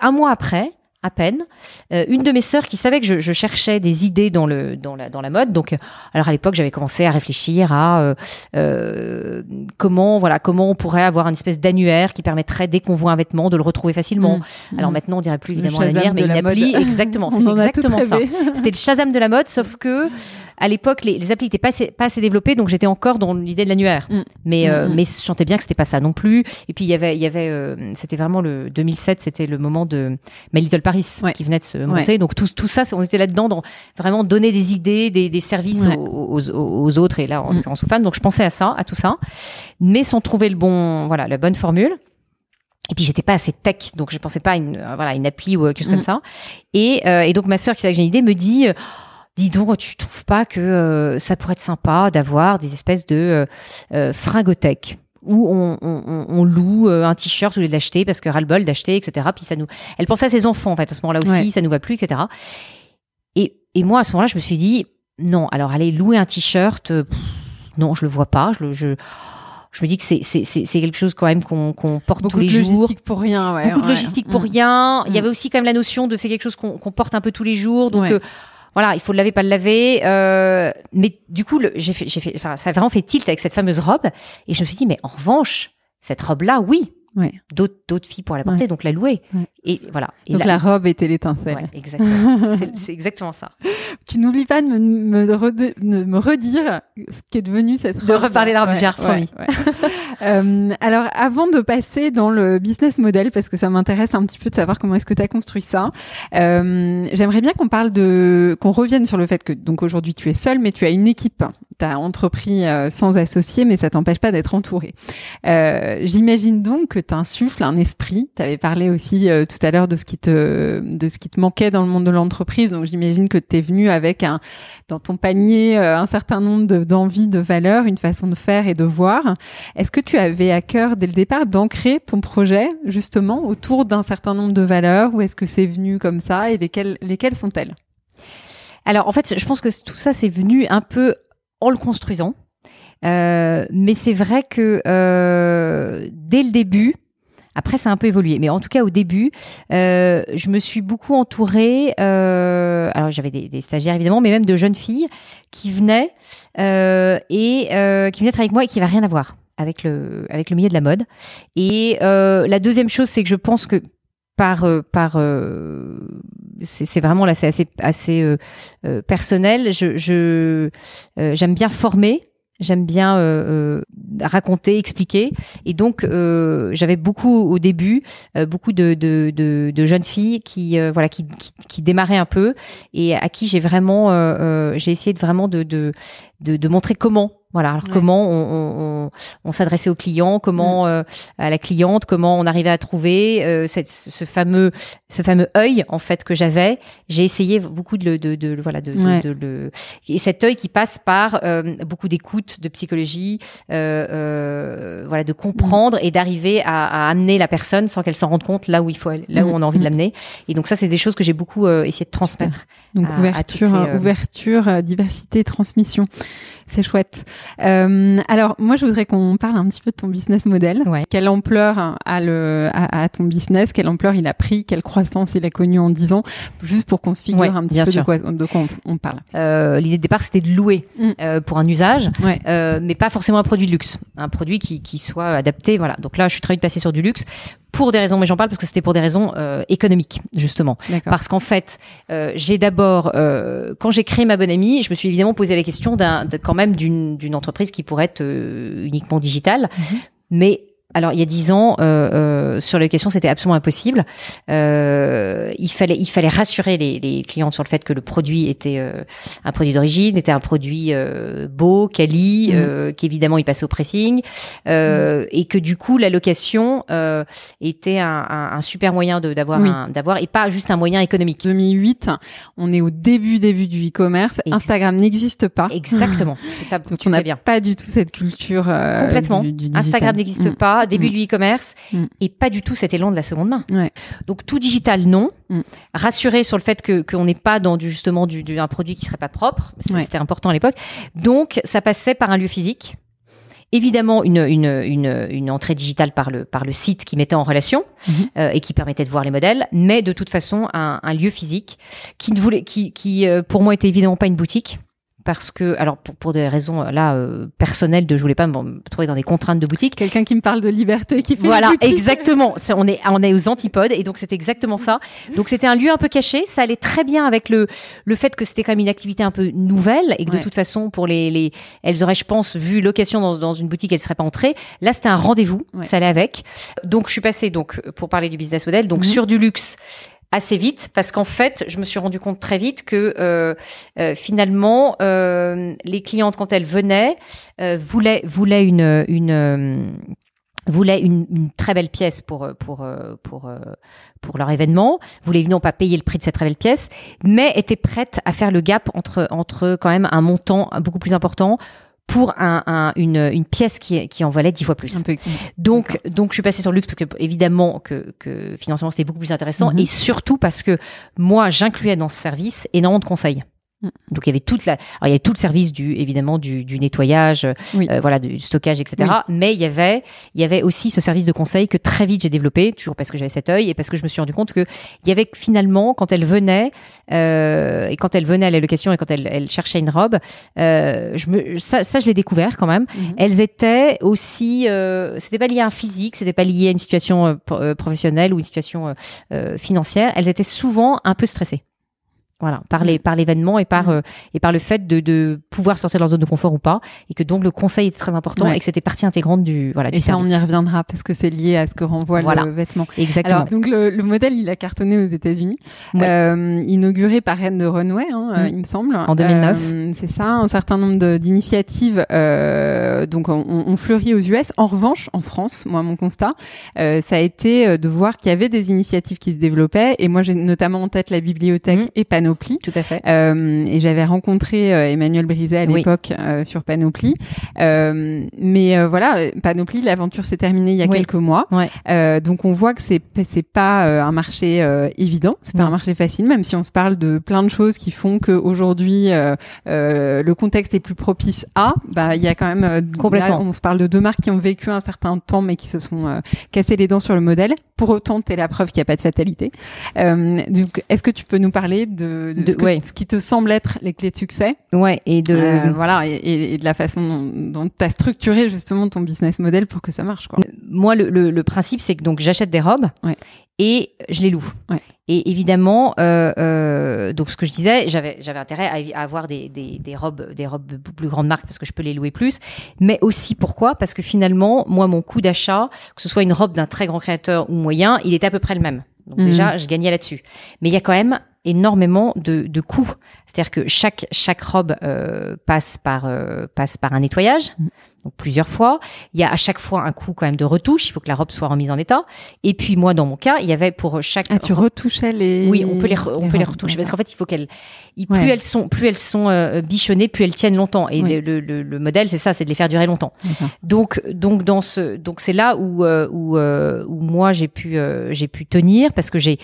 S2: un mois après à peine. Euh, une de mes sœurs qui savait que je, je cherchais des idées dans le dans la dans la mode. Donc euh, alors à l'époque j'avais commencé à réfléchir à euh, euh, comment voilà comment on pourrait avoir une espèce d'annuaire qui permettrait dès qu'on voit un vêtement de le retrouver facilement.
S1: Mmh.
S2: alors maintenant on dirait plus évidemment un annuaire mais une appli exactement [LAUGHS] c'est exactement ça. c'était le Shazam de la mode, sauf que à l'époque les, les applis n'étaient pas assez, pas assez développées, donc j'étais encore dans l'idée de l'annuaire.
S1: Mm.
S2: Mais euh,
S1: Mm, mm.
S2: mais je chantais bien que c'était pas ça non plus. Et puis il y avait il y avait euh, c'était vraiment le 2007, c'était le moment de My Little Paris
S1: Ouais.
S2: qui venait de se monter. Donc tout tout ça, on était là-dedans dans vraiment donner des idées, des, des services
S1: Ouais.
S2: aux, aux, aux autres et là en l'occurrence aux femmes. Donc je pensais à ça, à tout ça, mais sans trouver le bon voilà la bonne formule. Et puis j'étais pas assez tech, donc je pensais pas à une euh, voilà une appli ou quelque chose
S1: Mm.
S2: comme ça. Et, euh, et donc ma sœur qui savait que j'ai une idée me dit, dis donc, tu trouves pas que euh, ça pourrait être sympa d'avoir des espèces de euh, euh, fringothèques où on, on, on- on loue euh, un t-shirt au lieu de l'acheter parce que ras-le-bol d'acheter, etc. Puis ça nous, elle pensait à ses enfants en fait à ce moment-là aussi,
S1: Ouais.
S2: ça nous va plus, etc. Et, et moi à ce moment-là, je me suis dit non, alors aller louer un t-shirt, non, je le vois pas, je le, je, je me dis que c'est c'est c'est c'est quelque chose quand même qu'on qu'on porte
S1: Beaucoup
S2: tous les
S1: de
S2: jours
S1: logistique pour rien, ouais.
S2: beaucoup de logistique pour
S1: Mm.
S2: rien. Il y
S1: Mm.
S2: avait aussi quand même la notion de c'est quelque chose qu'on qu'on porte un peu tous les jours, donc
S1: Ouais.
S2: euh, voilà, il faut le laver, pas le laver. Euh, mais du coup, j'ai fait, j'ai fait, enfin, ça a vraiment fait tilt avec cette fameuse robe, et je me suis dit, mais en revanche, cette robe-là, oui,
S1: Ouais.
S2: d'autres d'autres filles pourraient la porter,
S1: Ouais.
S2: donc la louer.
S1: Ouais.
S2: Et voilà. Et
S1: Donc la robe était l'étincelle.
S2: Exactement. C'est- exactement ça. [LAUGHS]
S1: Tu n'oublies pas de me, me, de me redire ce qui est devenu cette
S2: De
S1: robe.
S2: reparler de la robe, j'ai promis.
S1: Euh, alors, avant de passer dans le business model, parce que ça m'intéresse un petit peu de savoir comment est-ce que tu as construit ça, euh, j'aimerais bien qu'on parle de, qu'on revienne sur le fait que donc aujourd'hui tu es seul, mais tu as une équipe. Tu as entrepris euh, sans associé, mais ça t'empêche pas d'être entouré. J'imagine donc que tu insuffles un esprit. Tu avais parlé aussi tout à l'heure de ce qui te de ce qui te manquait dans le monde de l'entreprise. Donc j'imagine que tu es venu avec un dans ton panier un certain nombre de- d'envies, de, valeurs, une façon de faire et de voir. Est-ce que avais à cœur dès le départ d'ancrer ton projet justement autour d'un certain nombre de valeurs ou est-ce que c'est venu comme ça et lesquelles sont-elles?
S2: Alors, en fait, je pense que tout ça, c'est venu un peu en le construisant. Euh, mais c'est vrai que euh, dès le début, après ça a un peu évolué, mais en tout cas au début, euh, je me suis beaucoup entourée. Alors j'avais des, stagiaires évidemment, mais même de jeunes filles qui venaient et qui venaient travailler avec moi et qui n'avaient rien à voir avec le avec le milieu de la mode. Et euh, la deuxième chose, c'est que je pense que par euh, par euh, c'est vraiment là c'est assez assez euh, euh, personnel je euh, j'aime bien former j'aime bien euh, raconter expliquer et donc euh, j'avais beaucoup au début euh, beaucoup de, de, de, de jeunes filles qui voilà qui, qui qui démarraient un peu et à qui j'ai vraiment j'ai essayé de vraiment de, de de de montrer comment Voilà. Alors
S1: Ouais.
S2: comment on, on, on, s'adressait au client, comment euh, à la cliente, comment on arrivait à trouver euh, cette, ce fameux ce fameux œil en fait que j'avais. J'ai essayé beaucoup de le de, de, voilà de, de-
S1: Ouais.
S2: de le et cet œil qui passe par euh, beaucoup d'écoute, de psychologie, euh, euh, voilà de comprendre et d'arriver à, à amener la personne sans qu'elle s'en rende compte là où il faut là où
S1: Mhm.
S2: on a envie de l'amener. Et donc ça c'est des choses que j'ai beaucoup euh, essayé de transmettre.
S1: Donc
S2: à-
S1: ouverture,
S2: ces,
S1: ouverture, diversité, transmission. C'est chouette. Euh, alors moi, je voudrais qu'on parle un petit peu de ton business model.
S2: Ouais.
S1: Quelle ampleur a le a, a ton business? Quelle ampleur il a pris? Quelle croissance il a connue en 10 ans? Juste pour qu'on se figure
S2: Ouais,
S1: un petit
S2: bien
S1: peu de quoi, de quoi on, on parle.
S2: Euh, L'idée de départ c'était de louer
S1: Mm.
S2: euh, pour un usage.
S1: Ouais.
S2: Euh, mais pas forcément un produit de luxe, un produit qui, qui soit adapté. Voilà. Donc là, je suis très vite passée sur du luxe pour des raisons, mais j'en parle parce que c'était pour des raisons euh, économiques justement. Parce qu'en fait, euh, j'ai d'abord, euh, quand j'ai créé ma bonne amie, je me suis évidemment posé la question d'un, quand même d'une, d'une entreprise qui pourrait être euh, uniquement digitale,
S1: Mhm.
S2: mais alors il y a dix ans, euh, euh, sur la question, c'était absolument impossible. Euh, il fallait, il fallait rassurer les, les clients sur le fait que le produit était euh, un produit d'origine, était un produit euh, beau, quali,
S1: Mhm.
S2: euh, qu'évidemment il passait au pressing, euh, et que du coup la location euh, était un, un, un super moyen de d'avoir
S1: Oui.
S2: d'avoir et pas juste un moyen économique.
S1: 2008, on est au début début du e-commerce. Instagram n'existe pas.
S2: Exactement. [LAUGHS]
S1: Donc
S2: tu
S1: on n'a
S2: bien.
S1: pas du tout cette culture euh,
S2: Complètement.
S1: du- du digital.
S2: Instagram n'existe
S1: Mm.
S2: pas, début
S1: Mm.
S2: du e-commerce
S1: Mm.
S2: et pas du tout cet élan de la seconde main.
S1: Ouais.
S2: Donc tout digital non.
S1: Mm.
S2: Rassurer sur le fait que qu'on n'est pas dans du justement du, du- un produit qui serait pas propre,
S1: Ouais.
S2: c'était important à l'époque. Donc ça passait par un lieu physique. Évidemment, une, une, une, une entrée digitale par le, par le site qui mettait en relation
S1: Mhm.
S2: euh, et qui permettait de voir les modèles, mais de toute façon un, un lieu physique qui ne voulait, qui, qui euh, pour moi était évidemment pas une boutique parce que, alors pour, pour des raisons euh, là euh, personnelles, de je voulais pas me trouver dans des contraintes de boutique.
S1: Quelqu'un qui me parle de liberté, qui fait
S2: Voilà, exactement. [LAUGHS] C'est- on est on est aux antipodes et donc c'était exactement ça. Donc c'était un lieu un peu caché. Ça allait très bien avec le le fait que c'était quand même une activité un peu nouvelle et que
S1: Ouais.
S2: de toute façon pour les les elles auraient je pense vu location dans dans une boutique elles seraient pas entrées. Là c'était un rendez-vous.
S1: Ouais.
S2: Ça allait avec. Donc je suis passée donc pour parler du business model donc
S1: Mhm.
S2: sur du luxe assez vite parce qu'en fait je me suis rendu compte très vite que euh, euh, finalement euh, les clientes quand elles venaient voulaient voulaient une une voulaient une, très belle pièce pour pour pour pour leur événement, voulaient évidemment pas payer le prix de cette très belle pièce, mais étaient prêtes à faire le gap entre entre quand même un montant beaucoup plus important pour un, un- une, une pièce qui, qui en valait dix fois plus.
S1: Un peu.
S2: Donc, donc je suis passée sur le luxe parce que évidemment que, que financièrement c'était beaucoup plus intéressant
S1: Mhm.
S2: et surtout parce que moi j'incluais dans ce service énormément de conseils.
S1: Mhm.
S2: Donc il y avait toute la, alors il y avait tout le service du évidemment du, du nettoyage,
S1: Oui.
S2: euh, voilà du stockage etc. Mais il y avait il y avait aussi ce service de conseil que très vite j'ai développé toujours parce que j'avais cet œil et parce que je me suis rendu compte que il y avait finalement quand elle venait euh, et quand elle venait à la location et quand elle, elle cherchait une robe, euh, je me ça, ça je l'ai découvert quand même
S1: Mhm.
S2: elles étaient aussi euh, c'était pas lié à un physique c'était pas lié à une situation euh, euh, professionnelle ou une situation financière elles étaient souvent un peu stressées voilà par les par l'événement et par
S1: Mm.
S2: euh, et par le fait de, de pouvoir sortir de leur zone de confort ou pas et que donc le conseil était très important
S1: Ouais.
S2: et que c'était partie intégrante du voilà
S1: Et
S2: du
S1: ça, on y reviendra parce que c'est lié à ce que renvoie
S2: Voilà.
S1: le vêtement.
S2: exactement
S1: Alors, donc le, le modèle, il a cartonné aux États-Unis,
S2: Ouais.
S1: euh, inauguré par Reine de Runway, hein, euh,
S2: Mm.
S1: il me semble.
S2: En 2009.
S1: Euh, c'est ça, un certain nombre d'initiatives. Euh, donc, on, on fleurit aux US. En revanche, en France, moi, mon constat, euh, ça a été de voir qu'il y avait des initiatives qui se développaient. Et moi, j'ai notamment en tête la bibliothèque
S2: Mm.
S1: et Panoply.
S2: tout à fait
S1: Euh, et j'avais rencontré euh, Emmanuel Brizet à l'époque euh, sur Panoply. Euh, mais voilà, Panoply, l'aventure s'est terminée il y a
S2: Oui.
S1: quelques mois.
S2: Ouais.
S1: Donc on voit que c'est c'est pas un marché évident, c'est pas un marché facile, même si on se parle de plein de choses qui font qu'aujourd'hui le contexte est plus propice à. Bah il y a quand même
S2: Complètement.
S1: là, on se parle de deux marques qui ont vécu un certain temps mais qui se sont cassées les dents sur le modèle. Pour autant, t'es la preuve qu'il n'y a pas de fatalité. Donc est-ce que tu peux nous parler de, de
S2: De-
S1: ce, que-
S2: ouais.
S1: ce qui te semble être les clés de succès
S2: ouais et de
S1: euh, voilà et, de la façon dont, tu as structuré justement ton business model pour que ça marche quoi.
S2: moi le, le, le principe c'est que donc j'achète des robes
S1: Ouais.
S2: et je les loue
S1: Ouais.
S2: et évidemment euh, euh, donc ce que je disais j'avais j'avais intérêt à, à avoir des, des, des robes des robes de plus grandes marques parce que je peux les louer plus mais aussi pourquoi? Parce que finalement moi mon coût d'achat que ce soit une robe d'un très grand créateur ou moyen il est à peu près le même donc
S1: Mhm.
S2: déjà je gagnais là-dessus mais il y a quand même énormément de, de coûts. C'est-à-dire que chaque chaque robe euh, passe par euh, passe par un nettoyage,
S1: Mm.
S2: donc plusieurs fois. Il y a à chaque fois un coût quand même de retouche. Il faut que la robe soit remise en état. Et puis moi, dans mon cas, il y avait pour chaque
S1: Ah, tu retouchais les.
S2: oui, on peut les, on peut les retoucher parce qu'en fait, il faut qu'elles, plus
S1: Ouais.
S2: elles sont, plus elles sont euh, bichonnées, plus elles tiennent longtemps. Et le, le, le modèle, c'est ça, c'est de les faire durer longtemps. Donc, donc dans ce, donc c'est là où euh, où euh, où moi j'ai pu euh, j'ai pu tenir parce que j'ai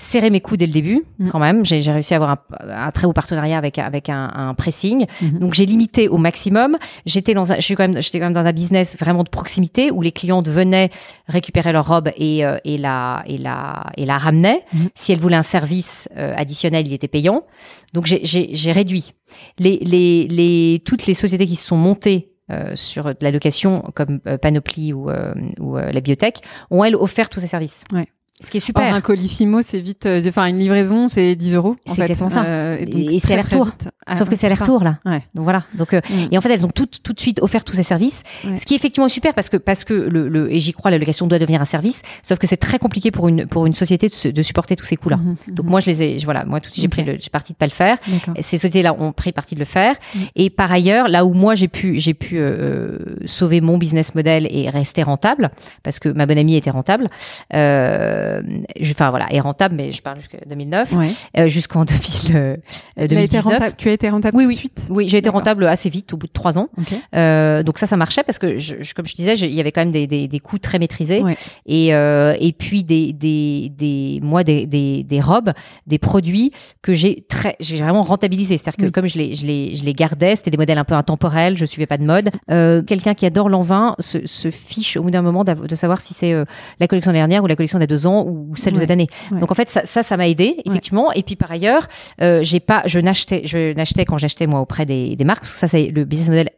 S2: serré mes coups dès le début
S1: Mm.
S2: quand même. J'ai réussi à avoir un, un très beau partenariat avec avec un, un pressing.
S1: Mhm.
S2: Donc j'ai limité au maximum. J'étais dans un, je suis quand même j'étais quand même dans un business vraiment de proximité où les clientes venaient récupérer leur robe et euh, et la et la et la ramenaient.
S1: Mhm.
S2: Si elles voulaient un service euh, additionnel, il était payant. Donc j'ai réduit les les les toutes les sociétés qui se sont montées euh, sur de la location comme euh, Panoply ou, euh, ou euh, la bibliothèque ont elles offert tous ces services.
S1: Ouais.
S2: Ce qui est
S1: Or,
S2: super.
S1: un colissimo, c'est vite. euh, Enfin, une livraison, c'est 10 euros.
S2: C'est exactement ça.
S1: Euh,
S2: Et- et c'est
S1: très,
S2: aller-retour.
S1: très vite. Ah,
S2: Sauf que c'est
S1: ça.
S2: aller-retour là.
S1: Ouais.
S2: Donc voilà. Donc euh,
S1: Mm.
S2: et en fait elles ont toutes tout de suite offert tous ces services,
S1: Ouais.
S2: ce qui est effectivement super parce que parce que le, le et j'y crois la location doit devenir un service. Sauf que c'est très compliqué pour une pour une société de, de supporter tous ces coûts là.
S1: Mhm,
S2: Donc moi je les ai je- voilà moi tout de suite, j'ai
S1: Ok.
S2: pris j'ai parti de pas le faire. Ces sociétés-là ont pris parti de le faire.
S1: Mm.
S2: Et par ailleurs, là où moi j'ai pu, j'ai pu euh, sauver mon business model et rester rentable, parce que ma bonne amie était rentable. Euh, je- Enfin voilà, est rentable, mais je parle 2009,
S1: Ouais.
S2: euh, jusqu'en [LAUGHS] 2000, euh,
S1: Elle a été
S2: 2019.
S1: rentable. Tu as été rentable
S2: Oui,
S1: tout
S2: oui.
S1: de suite?
S2: Oui, j'ai été rentable assez vite, au bout de trois ans. Euh, donc ça, ça marchait parce que, je, je- comme je disais, il y avait quand même des, des, des coûts très maîtrisés.
S1: Ouais.
S2: Et, euh, et puis des, des, des, moi, des, des, des robes, des produits que j'ai très, j'ai vraiment rentabilisé. C'est-à-dire que
S1: Oui.
S2: comme je les, je les, je les gardais, c'était des modèles un peu intemporels, je suivais pas de mode. Euh, Quelqu'un qui adore l'envin se, se fiche au bout d'un moment de savoir si c'est euh, la collection dernière ou la collection d'il y a deux ans ou celle de
S1: Ouais.
S2: cette année.
S1: Ouais.
S2: Donc en fait, ça, ça, ça m'a aidé effectivement. Et puis par ailleurs, euh, j'ai pas, je n'achetais, je n'achetais quand j'achetais moi auprès des, des marques. Parce que ça, c'est le business model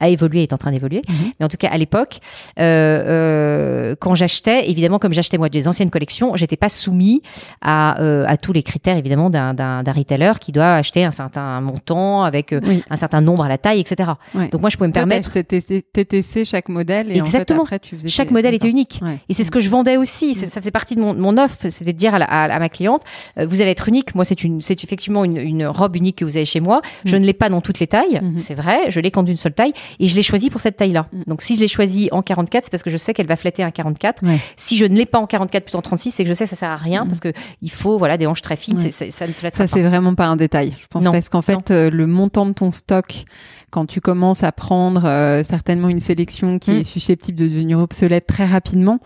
S2: a évolué, est en train d'évoluer.
S1: Mhm.
S2: Mais en tout cas, à l'époque, euh, euh, quand j'achetais, évidemment, comme j'achetais moi des anciennes collections, j'étais pas soumis à, euh, à tous les critères évidemment d'un, d'un, d'un retailer qui doit acheter un certain montant avec euh,
S1: Oui.
S2: un certain nombre à la taille, etc. Donc moi, je pouvais me
S1: Toi,
S2: permettre.
S1: TTC chaque modèle et
S2: Exactement.
S1: en fait, après, tu faisais
S2: Chaque
S1: tes-
S2: modèle était unique.
S1: Ouais.
S2: Et c'est ce que je vendais aussi. C'est- Ça faisait partie de mon, mon offre. C'était de dire à, la- à- à ma cliente, euh, vous allez être unique. Moi, c'est une, c'est effectivement une, une robe unique que vous avez chez moi. Je
S1: Mm.
S2: ne l'ai pas dans toutes les tailles.
S1: Mhm.
S2: C'est vrai. Je l'ai qu'en d'une seule taille. Et je l'ai choisie pour cette taille-là.
S1: Mm.
S2: Donc, si je l'ai choisie en 44, c'est parce que je sais qu'elle va flatter un 44.
S1: Ouais.
S2: Si je ne l'ai pas en 44 plutôt en 36, c'est que je sais que ça sert à rien
S1: Mm.
S2: parce que il faut, voilà, des hanches très fines.
S1: Ouais.
S2: C'est- c'est- ça ne flatte
S1: Ça,
S2: pas.
S1: c'est vraiment pas un détail, je pense,
S2: Non.
S1: parce qu'en fait, euh, le montant de ton stock, quand tu commences à prendre euh, certainement une sélection qui
S2: Mm.
S1: est susceptible de devenir obsolète très rapidement,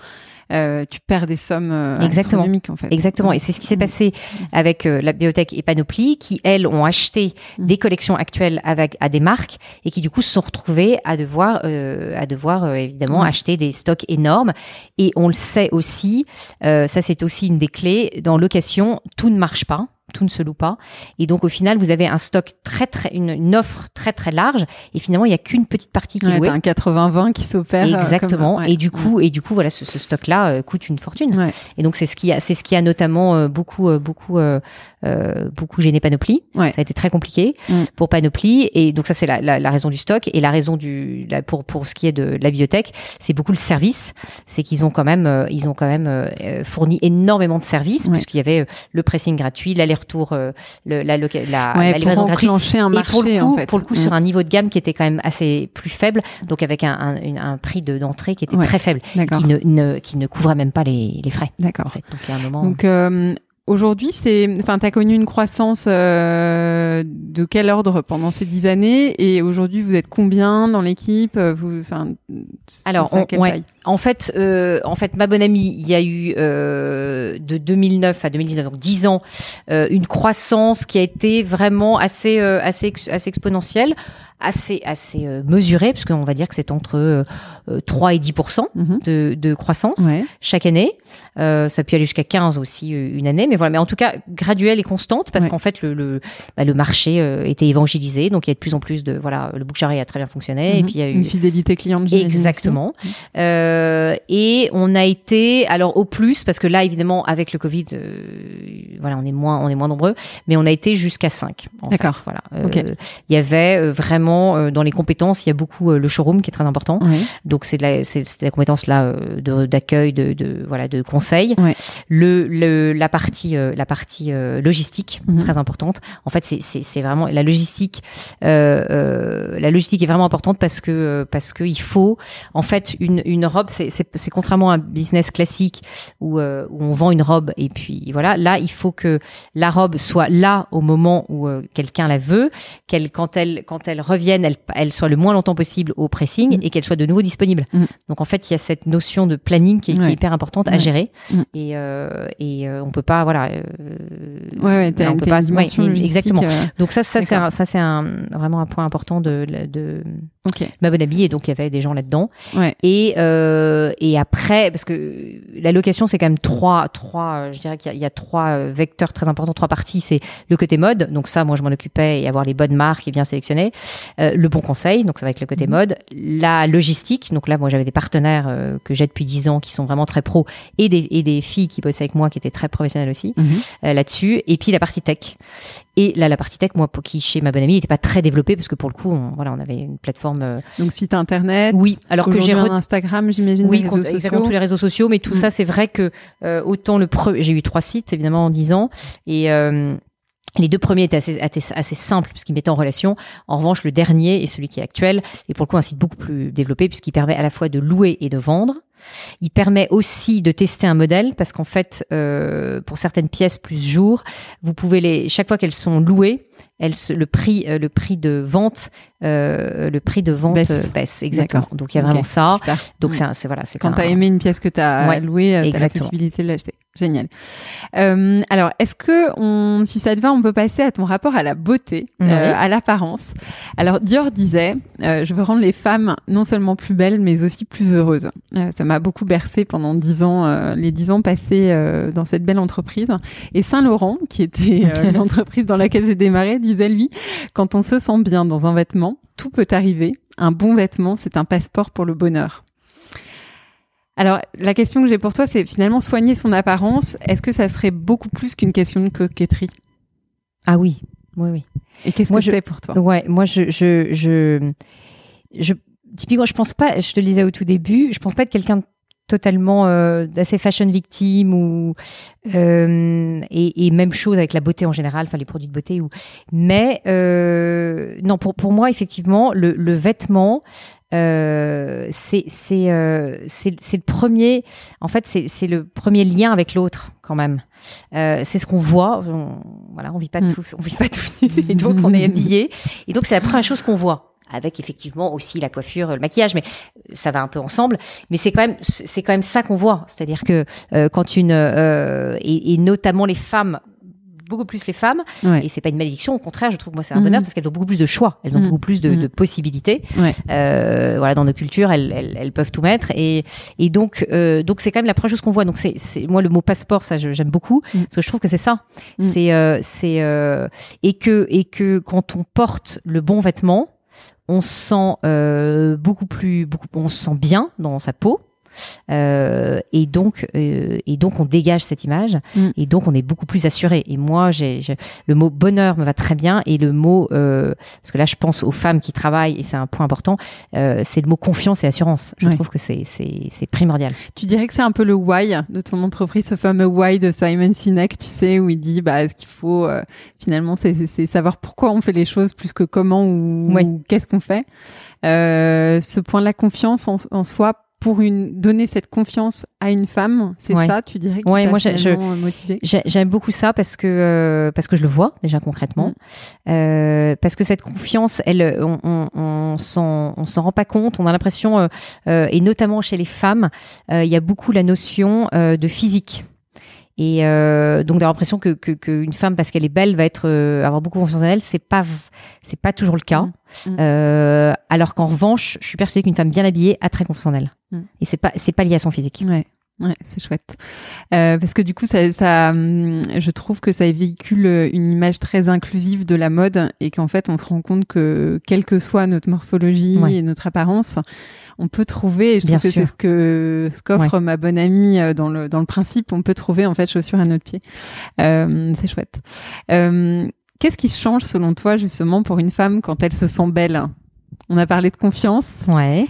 S1: euh, tu perds des sommes euh,
S2: Exactement.
S1: astronomiques, en fait.
S2: Exactement. Et c'est ce qui s'est
S1: Mm.
S2: passé avec euh, la bibliothèque et Panoply, qui elles ont acheté
S1: Mm.
S2: des collections actuelles avec à des marques et qui du coup se sont retrouvées à devoir euh, à devoir euh, évidemment
S1: Ouais.
S2: acheter des stocks énormes. Et on le sait aussi, euh, ça c'est aussi une des clés dans location, tout ne marche pas. Tout ne se loue pas. Et donc, au final, vous avez un stock très, très, une, une offre très, très large. Et finalement, il y a qu'une petite partie qui est louée.
S1: un 80-20 qui s'opère. euh,
S2: Exactement.
S1: comme- ouais.
S2: Et du coup, et du coup, voilà, ce, ce stock-là euh, coûte une fortune.
S1: Ouais.
S2: Et donc c'est ce qui a, c'est ce qui a notamment euh, beaucoup, euh, beaucoup, euh, beaucoup gêné Panoply.
S1: Ouais.
S2: Ça a été très compliqué
S1: Mm.
S2: pour Panoply. Et donc ça c'est la, la, la raison du stock et la raison du, la, pour pour ce qui est de la bibliothèque, c'est beaucoup le service. C'est qu'ils ont quand même, euh, ils ont quand même euh, euh, fourni énormément de services
S1: Ouais.
S2: puisqu'il y avait le pressing gratuit, l'aller-retour, le, la, la,
S1: Ouais,
S2: la
S1: pour
S2: livraison gratuite.
S1: un
S2: Et
S1: marché,
S2: pour le coup,
S1: en fait.
S2: pour le coup,
S1: Mm.
S2: sur un niveau de gamme qui était quand même assez plus faible, donc avec un, un, une- un prix de- d'entrée qui était très faible, qui ne, ne, qui ne couvrait même pas les, les frais. En
S1: D'accord.
S2: fait, donc il y a un moment.
S1: Donc, aujourd'hui, c'est, enfin, t'as connu une croissance euh, de quel ordre pendant ces dix années? Et aujourd'hui, vous êtes combien dans l'équipe? Vous, enfin,
S2: Alors, on- ouais. En fait, euh, en fait, ma bonne amie, il y a eu euh, de 2009 à 2019, donc 10 ans, euh, une croissance qui a été vraiment assez, euh, assez, ex- assez exponentielle, assez, assez euh, mesurée, parce qu'on va dire que c'est entre euh, euh, 3 et 10
S1: Mhm.
S2: de, de croissance
S1: Ouais.
S2: chaque année. Euh, ça peut aller jusqu'à 15 aussi euh, une année, mais voilà. Mais en tout cas, graduelle et constante, parce
S1: Ouais.
S2: qu'en fait, le, le, bah, le marché euh, était évangélisé, donc il y a de plus en plus de voilà, le bouche à oreille a très bien fonctionné, et
S1: Mhm.
S2: puis il y a eu
S1: une fidélité client.
S2: Exactement. Euh, Euh, et on a été alors au plus parce que là évidemment avec le Covid, euh, voilà, on est moins on est moins nombreux, mais on a été jusqu'à 5
S1: D'accord.
S2: Voilà. Euh, Il y avait euh, vraiment euh, dans les compétences, il y a beaucoup euh, le showroom qui est très important.
S1: Oui.
S2: Donc c'est de la c'est c'est de la compétence là euh, d'accueil de, de voilà de conseil. Le, le la partie la partie logistique
S1: Mhm.
S2: très importante. En fait c'est c'est c'est vraiment la logistique euh, euh, la logistique est vraiment importante parce que parce que il faut en fait une une robe c'est c'est c'est contrairement à un business classique où euh, où on vend une robe et puis voilà là il faut que la robe soit là au moment où quelqu'un la veut qu'elle quand elle quand elle revienne elle elle soit le moins longtemps possible au pressing
S1: Mhm.
S2: et qu'elle soit de nouveau disponible
S1: Mhm.
S2: donc en fait il y a cette notion de planning qui est, qui est
S1: Ouais.
S2: hyper importante à
S1: Ouais.
S2: gérer
S1: Mhm.
S2: et euh, et euh, on peut pas voilà euh,
S1: Ouais, ouais, t'as
S2: on peut pas exactement
S1: euh,
S2: donc ça ça c'est
S1: D'accord.
S2: un, ça c'est un vraiment un point important de ma bonne amie et donc il y avait des gens là-dedans et euh, et après parce que la location c'est quand même trois trois euh, je dirais qu'il y, y a trois vecteurs très importants trois parties c'est le côté mode donc ça moi je m'en occupais et avoir les bonnes marques et bien sélectionnées Euh, le bon conseil donc ça va être le côté
S1: Mhm.
S2: mode la logistique donc là moi j'avais des partenaires euh, que j'ai depuis dix ans qui sont vraiment très pros et des et des filles qui bossaient avec moi qui étaient très professionnelles aussi
S1: Mhm.
S2: euh, là-dessus et puis la partie tech et là la partie tech moi pour qui chez ma bonne amie n'était pas très développée parce que pour le coup on, voilà on avait une plateforme euh,
S1: Donc site internet.
S2: oui alors que j'ai re-
S1: Instagram, j'imagine.
S2: oui,
S1: les réseaux
S2: exactement tous les réseaux sociaux, mais tout
S1: Mm.
S2: ça, c'est vrai que euh, autant le pre... j'ai eu trois sites évidemment en dix ans et euh, les deux premiers étaient assez, assez, assez simples puisqu'ils mettaient en relation. En revanche, le dernier et celui qui est actuel est pour le coup un site beaucoup plus développé puisqu'il permet à la fois de louer et de vendre. Il permet aussi de tester un modèle parce qu'en fait, euh, pour certaines pièces plus jour, vous pouvez les chaque fois qu'elles sont louées, elles se- le prix euh, le prix de vente euh, le prix de vente
S1: Baisse.
S2: euh, baisse exactement. Donc il y a vraiment ça.
S1: super.
S2: Donc
S1: Mm.
S2: c'est voilà, c'est
S1: Quand
S2: un-
S1: tu as aimé une pièce que tu as
S2: Ouais,
S1: louée, tu as la possibilité de l'acheter. Génial. Euh, alors, est-ce que, on, si ça te va, on peut passer à ton rapport à la beauté, euh, à l'apparence? Alors, Dior disait, euh, je veux rendre les femmes non seulement plus belles, mais aussi plus heureuses. Euh, ça m'a beaucoup bercé pendant dix ans, euh, les dix ans passés euh, dans cette belle entreprise. Et Saint-Laurent, qui était [LAUGHS] l'entreprise dans laquelle j'ai démarré, disait, lui, quand on se sent bien dans un vêtement, tout peut arriver. Un bon vêtement, c'est un passeport pour le bonheur. Alors, la question que j'ai pour toi, c'est finalement soigner son apparence. Est-ce que ça serait beaucoup plus qu'une question de coquetterie?
S2: Ah oui, oui, oui.
S1: Et qu'est-ce que
S2: je-
S1: c'est pour toi?
S2: Ouais, moi je je je je typiquement je pense pas, je te le disais au tout début, je pense pas être quelqu'un de totalement euh, d'assez fashion victime ou euh, et, et même chose avec la beauté en général, enfin les produits de beauté ou mais euh, non pour pour moi effectivement le le vêtement euh, c'est c'est euh, c'est c'est le premier en fait c'est c'est le premier lien avec l'autre quand même. Euh, c'est ce qu'on voit on, voilà on vit pas
S1: Mm.
S2: tous on vit pas tous et donc on est habillé et donc c'est la première chose qu'on voit avec effectivement aussi la coiffure le maquillage mais ça va un peu ensemble. Mais c'est quand même c'est quand même ça qu'on voit. C'est-à-dire que euh, quand une euh, et, et notamment les femmes beaucoup plus les femmes.
S1: Ouais.
S2: et c'est pas une malédiction au contraire je trouve moi c'est un bonheur parce qu'elles ont beaucoup plus de choix. Elles ont
S1: Mhm.
S2: beaucoup plus de, de possibilités.
S1: Ouais.
S2: euh, voilà dans nos cultures elles, elles, elles peuvent tout mettre. Et et donc euh, donc c'est quand même la première chose qu'on voit. Donc c'est c'est moi le mot passeport ça j'aime beaucoup. Parce que je trouve que c'est ça. C'est euh, c'est et que et que quand on porte le bon vêtement on se sent euh, beaucoup plus beaucoup on se sent bien dans sa peau euh, et donc euh, et donc on dégage cette image
S1: Mm.
S2: et donc on est beaucoup plus assuré et moi j'ai le mot bonheur me va très bien et le mot euh, parce que là je pense aux femmes qui travaillent et c'est un point important euh, c'est le mot confiance et assurance je
S1: Ouais.
S2: trouve que c'est c'est c'est primordial
S1: Tu dirais que c'est un peu le why de ton entreprise, ce fameux why de Simon Sinek, tu sais, où il dit, bah, ce qu'il faut, euh, finalement, c'est c'est- c'est savoir pourquoi on fait les choses plus que comment ou,
S2: Ouais.
S1: ou qu'est-ce qu'on fait. Euh, ce point de la confiance en, en soi, pour une donner cette confiance à une femme, c'est
S2: Ouais.
S1: ça, tu dirais, qui
S2: Ouais, moi, J'ai- J'aime beaucoup ça parce que euh, parce que je le vois déjà concrètement, Euh, parce que cette confiance, elle, on, on, on s'en on s'en rend pas compte. On a l'impression, euh, euh, et notamment chez les femmes, euh, il y a beaucoup la notion euh, de physique. Et euh, donc d'avoir l'impression que que- qu'une femme parce qu'elle est belle va être euh, avoir beaucoup confiance en elle, c'est pas c'est pas toujours le cas.
S1: Mm. Mm.
S2: Euh, alors qu'en revanche, je suis persuadée qu'une femme bien habillée a très confiance en elle.
S1: Mm.
S2: Et c'est pas c'est pas lié à son physique.
S1: Ouais. Ouais, c'est chouette. Euh, parce que du coup, ça, ça, hum, je trouve que ça véhicule une image très inclusive de la mode et qu'en fait, on se rend compte que quelle que soit notre morphologie et notre apparence, on peut trouver, et je trouve que c'est ce que ce qu'offre ma bonne amie euh, dans le dans le principe, on peut trouver en fait chaussures à notre pied. Euh, c'est chouette. Euh, Qu'est-ce qui change selon toi justement pour une femme quand elle se sent belle? On a parlé de confiance.
S2: Ouais.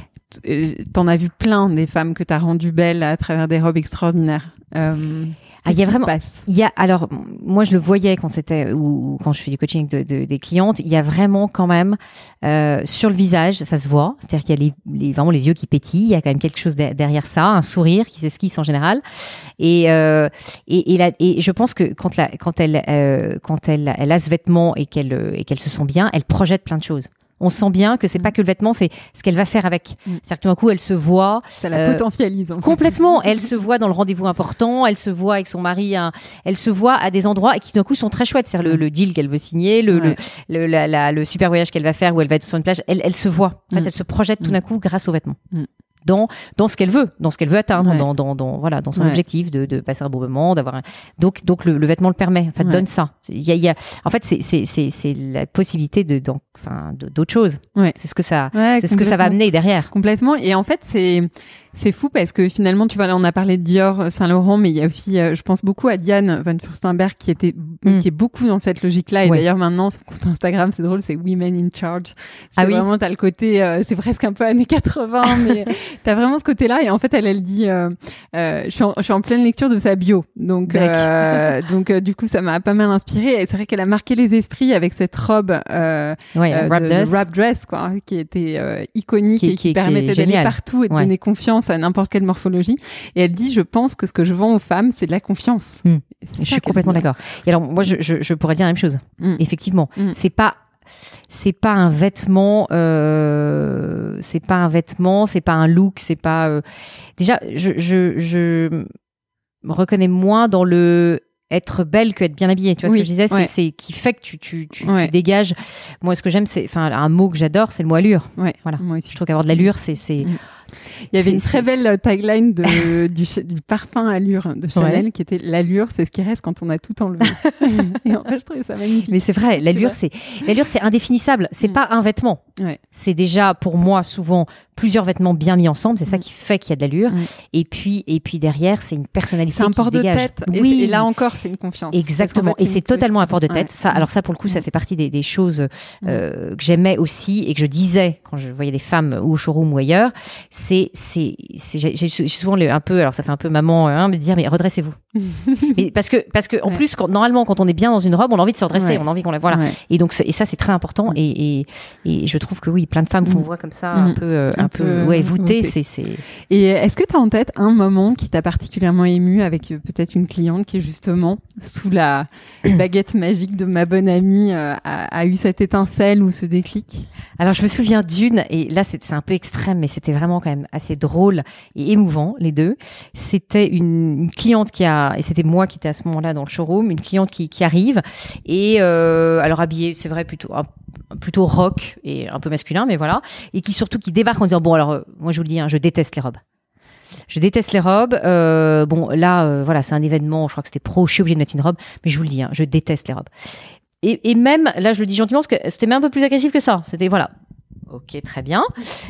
S1: Euh, t'en as vu plein des femmes que t'as rendues belles à travers des robes extraordinaires. Euh,
S2: ah, il y a vraiment, il y a alors moi je le voyais quand c'était ou quand je fais du coaching de, de, des clientes, il y a vraiment quand même euh, sur le visage, ça se voit, c'est-à-dire qu'il y a les, les, vraiment les yeux qui pétillent, il y a quand même quelque chose derrière ça, un sourire qui s'esquisse en général, et euh, et, et, la, et je pense que quand la quand elle euh, quand elle elle a ce vêtement et qu'elle et qu'elle se sent bien, elle projette plein de choses on sent bien que c'est pas mm. que le vêtement, c'est ce qu'elle va faire avec. Mm. C'est-à-dire que tout d'un coup, elle se voit.
S1: Ça la euh, potentialise.
S2: complètement. [LAUGHS] Elle se voit dans le rendez-vous important. Elle se voit avec son mari. elle se voit à des endroits et qui d'un coup sont très chouettes. C'est-à-dire le, mm. le, deal qu'elle veut signer, le, le, la, la, le super voyage qu'elle va faire où elle va être sur une plage. Elle, elle se voit. En fait, elle se projette tout d'un coup grâce aux vêtements dans dans ce qu'elle veut, dans ce qu'elle veut atteindre, dans, dans, dans, voilà, dans son objectif de, de passer un bon moment, d'avoir un... donc donc le, le, vêtement le permet, en fait, donne ça. Il y a, y a en fait c'est c'est c'est c'est la possibilité de donc enfin d'autres choses. C'est ce que ça c'est ce que ça va amener derrière.
S1: Complètement et en fait c'est c'est fou parce que finalement, tu vois, là, on a parlé de Dior, euh, Saint-Laurent, mais il y a aussi, euh, je pense beaucoup à Diane Van Furstenberg qui était, mm. qui est beaucoup dans cette logique-là. Et d'ailleurs, maintenant, son compte Instagram, c'est drôle, c'est Women in Charge. Ah oui. Vraiment, t'as le côté, euh, c'est presque un peu années 80, [LAUGHS] mais t'as vraiment ce côté-là. Et en fait, elle, elle dit, je, suis en, je suis en pleine lecture de sa bio. Donc, donc, du coup, ça m'a pas mal inspiré. Et c'est vrai qu'elle a marqué les esprits avec cette robe, euh, wrap, dress. wrap dress, quoi, qui était iconique et qui, permettait d'aller partout et de donner confiance à n'importe quelle morphologie. Et elle dit, je pense que ce que je vends aux femmes, c'est de la confiance.
S2: Hmm. Je suis complètement d'accord. Et alors, moi, je, je, je, pourrais dire la même chose. Hmm. Effectivement, hmm. c'est pas c'est pas un vêtement euh, c'est pas un vêtement c'est pas un look c'est pas euh... déjà je, je, je me reconnais moins dans le être belle que être bien habillée. Tu vois ce que je disais, c'est qui fait que tu, tu, tu, tu, dégages. Moi, ce que j'aime, c'est, enfin, un mot que j'adore, c'est le mot allure.
S1: Ouais.
S2: Voilà. Moi aussi. Je trouve qu'avoir de l'allure, c'est, c'est,
S1: il y avait une très belle tagline de, [LAUGHS] du, du, parfum allure de Chanel qui était l'allure, c'est ce qui reste quand on a tout enlevé. [LAUGHS] et en fait, je trouvais ça magnifique.
S2: Mais c'est vrai, l'allure, c'est l'allure, c'est indéfinissable. C'est mm. pas un vêtement. Ouais. C'est déjà pour moi souvent plusieurs vêtements bien mis ensemble. C'est ça mm. qui fait qu'il y a de l'allure. Mm. Et puis, et puis derrière, c'est une personnalité
S1: c'est un
S2: port
S1: de tête. Oui. Et, là encore, c'est une confiance.
S2: Exactement. Et c'est totalement un port de tête. Ça, alors ça, pour le coup, ça fait partie des, des choses euh, que j'aimais aussi et que je disais quand je voyais des femmes ou au showroom ou ailleurs. C'est, c'est, j'ai souvent le, un peu, alors ça fait un peu maman, hein, mais dire mais redressez-vous. [LAUGHS] mais parce que parce que en plus, quand, normalement, quand on est bien dans une robe, on a envie de se redresser, on a envie qu'on la voilà. Et donc et ça, c'est très important. Et, et, et je trouve que oui, plein de femmes qu'on mm. voit comme ça, un mm. peu euh, un, peu, ouais voûtées. C'est c'est.
S1: Et est-ce que tu as en tête un moment qui t'a particulièrement ému avec euh, peut-être une cliente qui justement sous la [COUGHS] baguette magique de ma bonne amie euh, a, a, eu cette étincelle ou ce déclic?
S2: Alors je me souviens d'une et là c'est un peu extrême, mais c'était vraiment quand même assez drôle et émouvant les deux. C'était une, cliente qui a et c'était moi qui étais à ce moment-là dans le showroom, une cliente qui, arrive et euh, alors habillée, c'est vrai plutôt plutôt rock et un peu masculin, mais voilà, et qui surtout qui débarque en disant bon alors euh, moi je vous le dis, hein, je déteste les robes. Je déteste les robes. Euh, bon, là, voilà, c'est un événement. Je crois que c'était pro. Je suis obligée de mettre une robe, mais je vous le dis, hein, je déteste les robes. Et, et, même, là, je le dis gentiment parce que c'était même un peu plus agressif que ça. C'était voilà, Ok, très bien.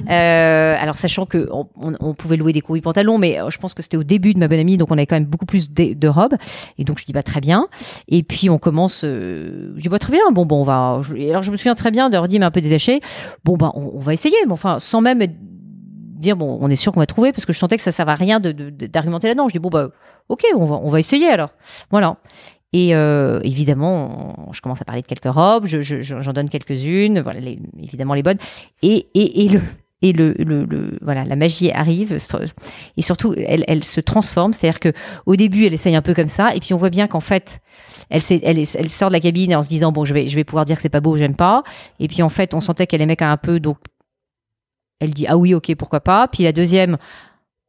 S2: Euh, alors sachant que on, on, pouvait louer des courriers pantalons, mais euh, je pense que c'était au début de ma bonne amie, donc on avait quand même beaucoup plus de, de, robes. Et donc je dis bah très bien. Et puis on commence. Euh, je dis bah très bien. Bon bon on va. Je, alors je me souviens très bien de mais un peu détaché. Bon bah on, va essayer. Mais enfin sans même dire bon on est sûr qu'on va trouver parce que je sentais que ça servait à rien d'argumenter là-dedans. Je dis bon bah ok on va on va essayer alors. Voilà. Et euh, évidemment, je commence à parler de quelques robes, j'en je, j'en donne quelques-unes, voilà, évidemment les bonnes. Et, et, et le et le, le, voilà la magie arrive et surtout elle, elle se transforme. C'est à dire que au début elle essaye un peu comme ça et puis on voit bien qu'en fait elle, elle, elle sort de la cabine en se disant bon je vais je vais pouvoir dire que c'est pas beau j'aime pas. Et puis en fait on sentait qu'elle aimait quand même un peu donc elle dit ah oui ok pourquoi pas. Puis la deuxième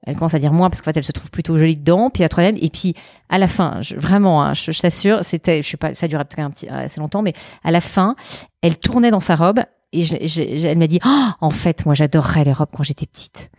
S2: elle commence à dire moins parce qu'en fait elle se trouve plutôt jolie dedans puis la troisième et puis à la fin je, vraiment hein, je, t'assure c'était je sais pas ça durait peut-être un petit assez longtemps mais à la fin elle tournait dans sa robe et je, elle m'a dit oh, en fait moi j'adorerais les robes quand j'étais petite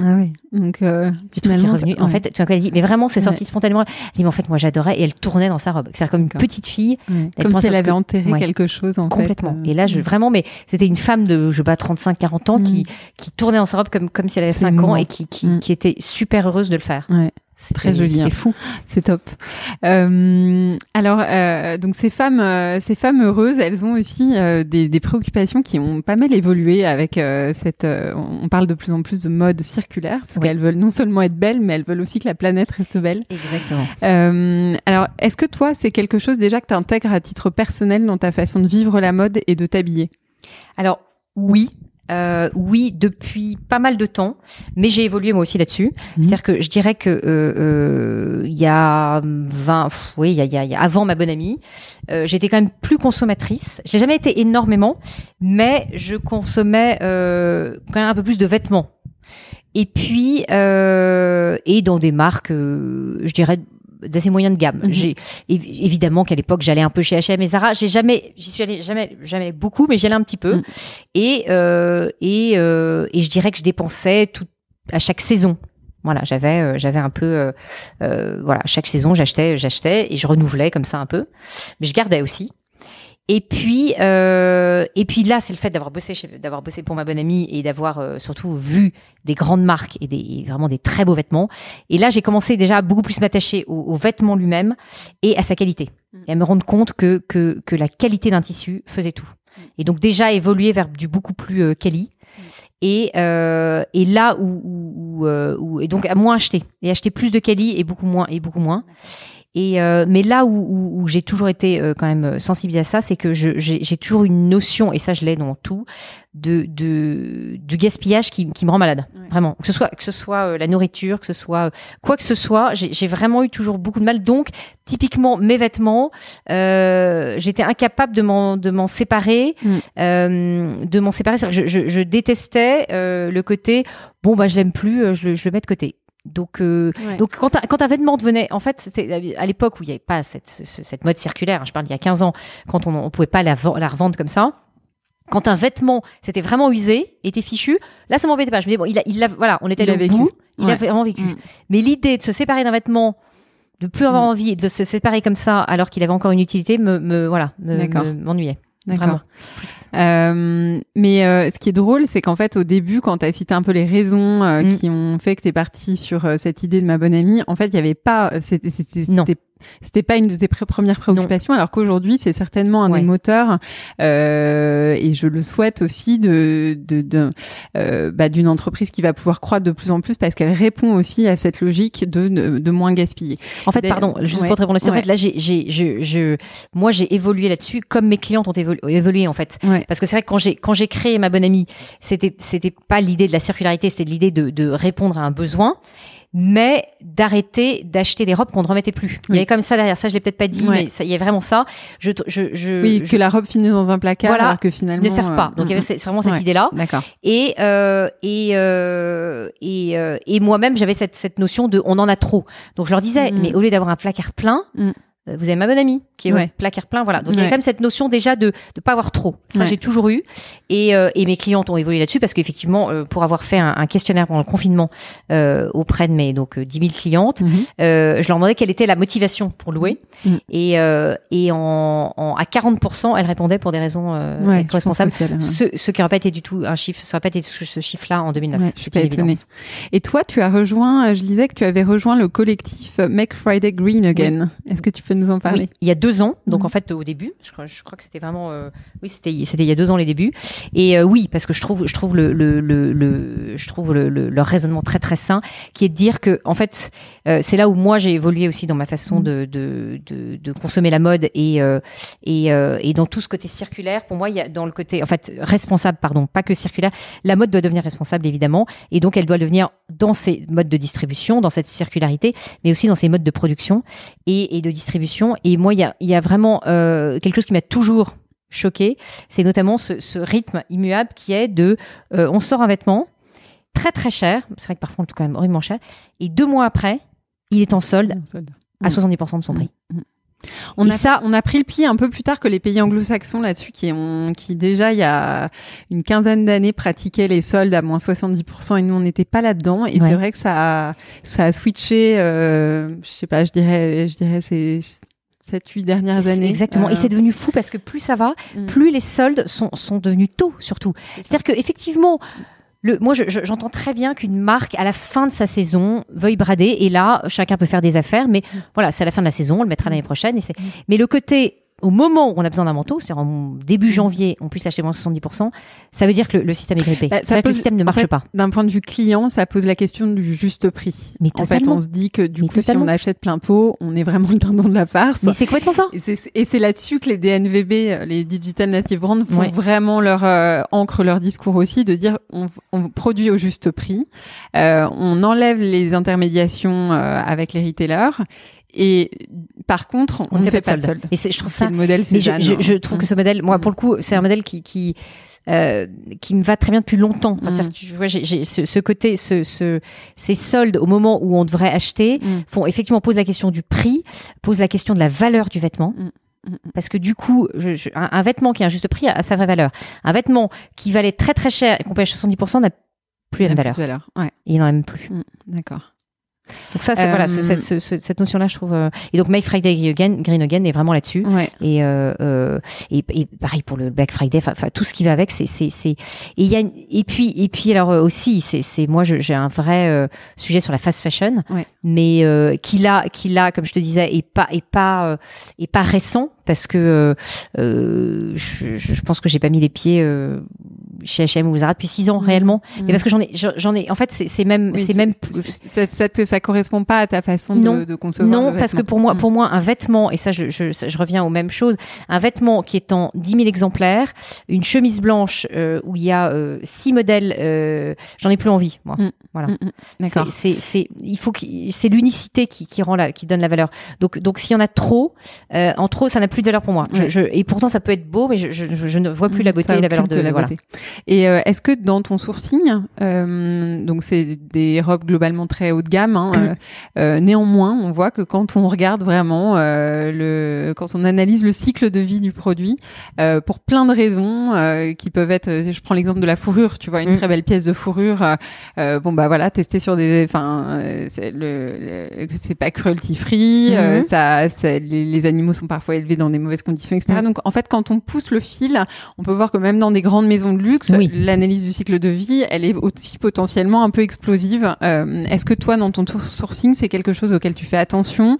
S1: Ah oui. Donc euh, finalement,
S2: revenu. En fait, tu vois qu'elle dit, mais vraiment, c'est sorti spontanément. Elle dit, mais en fait, moi, j'adorais. Et elle tournait dans sa robe. C'est comme une petite fille.
S1: Comme si elle avait enterré quelque chose en
S2: Complètement.
S1: fait.
S2: Et là, je vraiment, mais c'était une femme de, je sais pas, 35, 40 ans qui qui tournait dans sa robe comme comme si elle avait 5 ans et qui qui, qui était super heureuse de le faire.
S1: Ouais. C'est très joli. C'est hein. fou. C'est top. Euh, alors, euh, donc ces femmes, euh, ces femmes heureuses, elles ont aussi des, des, préoccupations qui ont pas mal évolué avec cette. on parle de plus en plus de mode circulaire parce qu'elles veulent non seulement être belles, mais elles veulent aussi que la planète reste belle.
S2: Exactement.
S1: alors, est-ce que toi, c'est quelque chose déjà que tu intègres à titre personnel dans ta façon de vivre la mode et de t'habiller?
S2: Alors oui, euh, oui, depuis pas mal de temps, mais j'ai évolué moi aussi là-dessus. Mhm. C'est-à-dire que je dirais que euh, euh, il y a 20, oui, il y a, y a, avant ma bonne amie, euh, j'étais quand même plus consommatrice. J'ai jamais été énormément, mais je consommais euh, quand même un peu plus de vêtements. Et puis et dans des marques, je dirais assez moyen de gamme. Mhm. J'ai évidemment qu'à l'époque j'allais un peu chez H&M et Zara. J'ai jamais, j'y suis allée jamais, jamais beaucoup, mais j'y allais un petit peu. Mhm. Et euh, et euh, et je dirais que je dépensais tout à chaque saison. Voilà, j'avais euh, j'avais un peu euh, euh, voilà chaque saison j'achetais j'achetais et je renouvelais comme ça un peu, mais je gardais aussi. Et puis, euh, et puis là, c'est le fait d'avoir bossé, d'avoir bossé pour ma bonne amie et d'avoir euh, surtout vu des grandes marques et des vraiment des très beaux vêtements. Et là, j'ai commencé déjà à beaucoup plus m'attacher au, vêtement lui-même et à sa qualité, mm. et à me rendre compte que que, que la qualité d'un tissu faisait tout. Et donc déjà évoluer vers du beaucoup plus euh, quali. Et, euh, et là où, où, euh, où, et donc à moins acheter et acheter plus de quali et beaucoup moins et beaucoup moins. Et euh, mais là où, où, où j'ai toujours été euh, quand même sensible à ça, c'est que j'ai toujours une notion, et ça je l'ai dans tout, de, de du gaspillage qui, qui me rend malade, vraiment. Que ce soit que ce soit euh, la nourriture, que ce soit quoi que ce soit, j'ai vraiment eu toujours beaucoup de mal. Donc typiquement mes vêtements, euh, j'étais incapable de m'en de m'en séparer, mm. euh, de m'en séparer. Je, je, je détestais euh, le côté bon bah je l'aime plus, je le, je le mets de côté. Donc, euh, donc quand, un, quand un vêtement devenait, en fait, c'était à l'époque où il n'y avait pas cette, cette mode circulaire. Hein, je parle il y a 15 ans, quand on ne pouvait pas la, la revendre comme ça. Quand un vêtement c'était vraiment usé, était fichu, là ça m'embêtait pas. Je me disais bon, il a, il a, voilà, on était
S1: il
S2: a
S1: vécu.
S2: il a vraiment vécu. Mm. Mais l'idée de se séparer d'un vêtement, de plus avoir mm. envie de se séparer comme ça alors qu'il avait encore une utilité, me, me voilà, m'ennuyait. D'accord.
S1: Euh, mais euh, ce qui est drôle, c'est qu'en fait, au début, quand tu as cité un peu les raisons euh, mm. qui ont fait que tu es parti sur euh, cette idée de ma bonne amie, en fait, il y avait pas, c'était, c'était, pas une de tes premières préoccupations, alors qu'aujourd'hui c'est certainement un des moteurs, euh, et je le souhaite aussi de, de, de euh, bah, d'une entreprise qui va pouvoir croître de plus en plus parce qu'elle répond aussi à cette logique de, de, moins gaspiller.
S2: En fait, pardon, juste pour te répondre, en fait là j'ai, j'ai, je, je, moi j'ai évolué là-dessus comme mes clientes ont évolué, en fait, parce que c'est vrai que quand j'ai quand j'ai créé ma bonne amie, c'était c'était pas l'idée de la circularité, c'était l'idée de, de répondre à un besoin mais d'arrêter d'acheter des robes qu'on ne remettait plus. Il y avait comme ça derrière. Ça, je l'ai peut-être pas dit, mais ça, il y a vraiment ça. Je, je, je
S1: oui,
S2: que
S1: la robe finisse dans un placard, voilà, alors que finalement
S2: ne servent pas. Donc il y avait euh, vraiment cette idée-là.
S1: D'accord.
S2: Et euh, et euh, et, euh, et moi-même, j'avais cette cette notion de on en a trop. Donc je leur disais, mm. mais au lieu d'avoir un placard plein. Mm. Euh, vous avez ma bonne amie qui est ouais. placard plein voilà. Donc il y a quand même cette notion déjà de de pas avoir trop. Ça j'ai toujours eu. Et euh, et mes clientes ont évolué là-dessus parce qu'effectivement euh, pour avoir fait un, un, questionnaire pendant le confinement euh, auprès de mes donc 10 000 clientes mhm. je leur demandais quelle était la motivation pour louer. Mhm. et et en, en, à 40% elles répondaient pour des raisons responsables ce, ce qui n'aurait pas été du tout un chiffre ça n'aurait pas été ce chiffre-là en 2009
S1: je suis pas étonnée. Et toi tu as rejoint je disais que tu avais rejoint le collectif Make Friday Green Again. Est-ce que tu peux nous en parler
S2: Il y a deux ans, donc mhm. en fait au début, je crois, je crois que c'était vraiment, euh, oui, c'était c'était il y a deux ans les débuts. Et euh, oui, parce que je trouve, je trouve le, le, le, le je trouve le, le, leur raisonnement très très sain, qui est de dire que en fait, euh, c'est là où moi j'ai évolué aussi dans ma façon mhm. de, de, de, de, consommer la mode et et, et dans tout ce côté circulaire. Pour moi, il y a dans le côté, en fait, responsable, pardon, pas que circulaire. La mode doit devenir responsable évidemment, et donc elle doit devenir dans ses modes de distribution, dans cette circularité, mais aussi dans ses modes de production et, et de distribution et moi, il y a, y a, vraiment euh, quelque chose qui m'a toujours choqué, c'est notamment ce, ce, rythme immuable qui est de, euh, on sort un vêtement très très cher, c'est vrai que parfois on le trouve quand même horriblement cher, et deux mois après, il est en solde, à 70% de son prix. Mmh.
S1: On
S2: Et
S1: a,
S2: ça-
S1: on a pris le pli un peu plus tard que les pays anglo-saxons là-dessus, qui ont, qui déjà il y a une quinzaine d'années pratiquaient les soldes à moins 70% et nous on n'était pas là-dedans. Et
S2: Ouais.
S1: c'est vrai que ça a, ça a switché, euh, je sais pas, je dirais, je dirais ces 7-8 dernières
S2: C'est-
S1: années.
S2: Exactement.
S1: Euh,
S2: Et c'est devenu fou parce que plus ça va,
S1: Mm.
S2: plus les soldes sont, sont devenus tôt, surtout. C'est-à-dire que effectivement, le, moi, je- je- j'entends très bien qu'une marque, à la fin de sa saison, veuille brader. Et là, chacun peut faire des affaires. Mais voilà, c'est à la fin de la saison, on le mettra l'année prochaine. Et c'est... Mais le côté, au moment où on a besoin d'un manteau, c'est-à-dire en début janvier, on puisse l'acheter moins 70%, ça veut dire que le, le système est grippé.
S1: Bah,
S2: ça veut dire que le système ne
S1: en
S2: marche
S1: fait,
S2: pas.
S1: D'un point de vue client, ça pose la question du juste prix.
S2: Mais
S1: en fait, on se dit que du
S2: Mais
S1: coup,
S2: totalement.
S1: si on achète plein pot, on est vraiment le dindon de la farce.
S2: Mais c'est complètement ça.
S1: Et c'est, là-dessus que les DNVB, les Digital Native Brands, font
S2: Ouais.
S1: vraiment leur euh, ancrent leur discours aussi de dire on, on produit au juste prix, euh, on enlève les intermédiations euh, avec les retailers et par contre on,
S2: On
S1: ne fait, pas de solde.
S2: Et je trouve ça
S1: le modèle
S2: Mais je, je, je trouve que ce modèle, moi,
S1: Mm.
S2: pour le coup, c'est un modèle qui qui euh, qui me va très bien depuis longtemps. Enfin,
S1: Mm.
S2: que tu vois, j'ai, ce, ce côté, ce, ce, ces soldes au moment où on devrait acheter
S1: Mm.
S2: font effectivement pose la question du prix, pose la question de la valeur du vêtement.
S1: Mm. Mm.
S2: Parce que du coup, je, je- un, un vêtement qui a un juste prix a, a sa vraie valeur. Un vêtement qui valait très très cher et qu'on paye 70% n'a plus la même valeur.
S1: de valeur. Ouais,
S2: Il n'en a même plus.
S1: Mm. d'accord.
S2: Donc ça, c'est
S1: Euh,
S2: voilà, c'est- c'est- ce- ce- cette notion-là, je trouve. euh, Et donc Make Friday Again, Green Again est vraiment là-dessus.
S1: Ouais.
S2: Et, euh, euh, et, et pareil pour le Black Friday, enfin tout ce qui va avec, c'est c'est c'est et il y a et puis et puis alors euh, aussi c'est c'est moi j'ai un vrai euh, sujet sur la fast fashion,
S1: Ouais.
S2: mais euh, qui là qui là comme je te disais est pas est pas euh, est pas récent parce que euh, euh, je, pense que j'ai pas mis les pieds euh, chez H&M ou Zara depuis six ans
S1: Mhm.
S2: réellement.
S1: Mhm.
S2: Mais parce que j'en ai j'en ai en fait c'est même
S1: Oui,
S2: c'est même
S1: ça, ça, te- ça correspond pas à ta façon de,
S2: Non.
S1: de concevoir.
S2: non, parce que pour moi,
S1: Mm.
S2: pour moi, un vêtement, et ça, je, je, reviens aux mêmes choses, un vêtement qui est en 10 000 exemplaires, une chemise blanche euh, où il y a six modèles, j'en ai plus envie, moi.
S1: Mm.
S2: Voilà.
S1: Mm. D'accord.
S2: C'est, c'est, il faut c'est l'unicité qui, qui rend la, qui donne la valeur. Donc, donc s'il y en a trop, en trop, ça n'a plus de valeur pour moi. Je,
S1: Ouais.
S2: je, et pourtant, ça peut être beau, mais je, je, ne vois plus la beauté et la valeur de,
S1: la
S2: voilà.
S1: beauté. Et euh, est-ce que dans ton sourcing, euh, donc c'est des robes globalement très haut de gamme, hein, [COUGHS] euh, euh, néanmoins, on voit que quand on regarde vraiment euh, le, quand on analyse le cycle de vie du produit, euh, pour plein de raisons euh, qui peuvent être, je prends l'exemple de la fourrure, tu vois, une
S2: Mm.
S1: très belle pièce de fourrure, bon bah voilà, tester sur des, enfin, euh, c'est le, le- c'est pas cruelty free, euh,
S2: Mhm.
S1: ça, ça- les, les animaux sont parfois élevés dans des mauvaises conditions, etc.
S2: Mm.
S1: Donc en fait, quand on pousse le fil, on peut voir que même dans des grandes maisons de luxe,
S2: Oui.
S1: l'analyse du cycle de vie, elle est aussi potentiellement un peu explosive. Euh, est-ce que toi, dans ton sourcing, c'est quelque chose auquel tu fais attention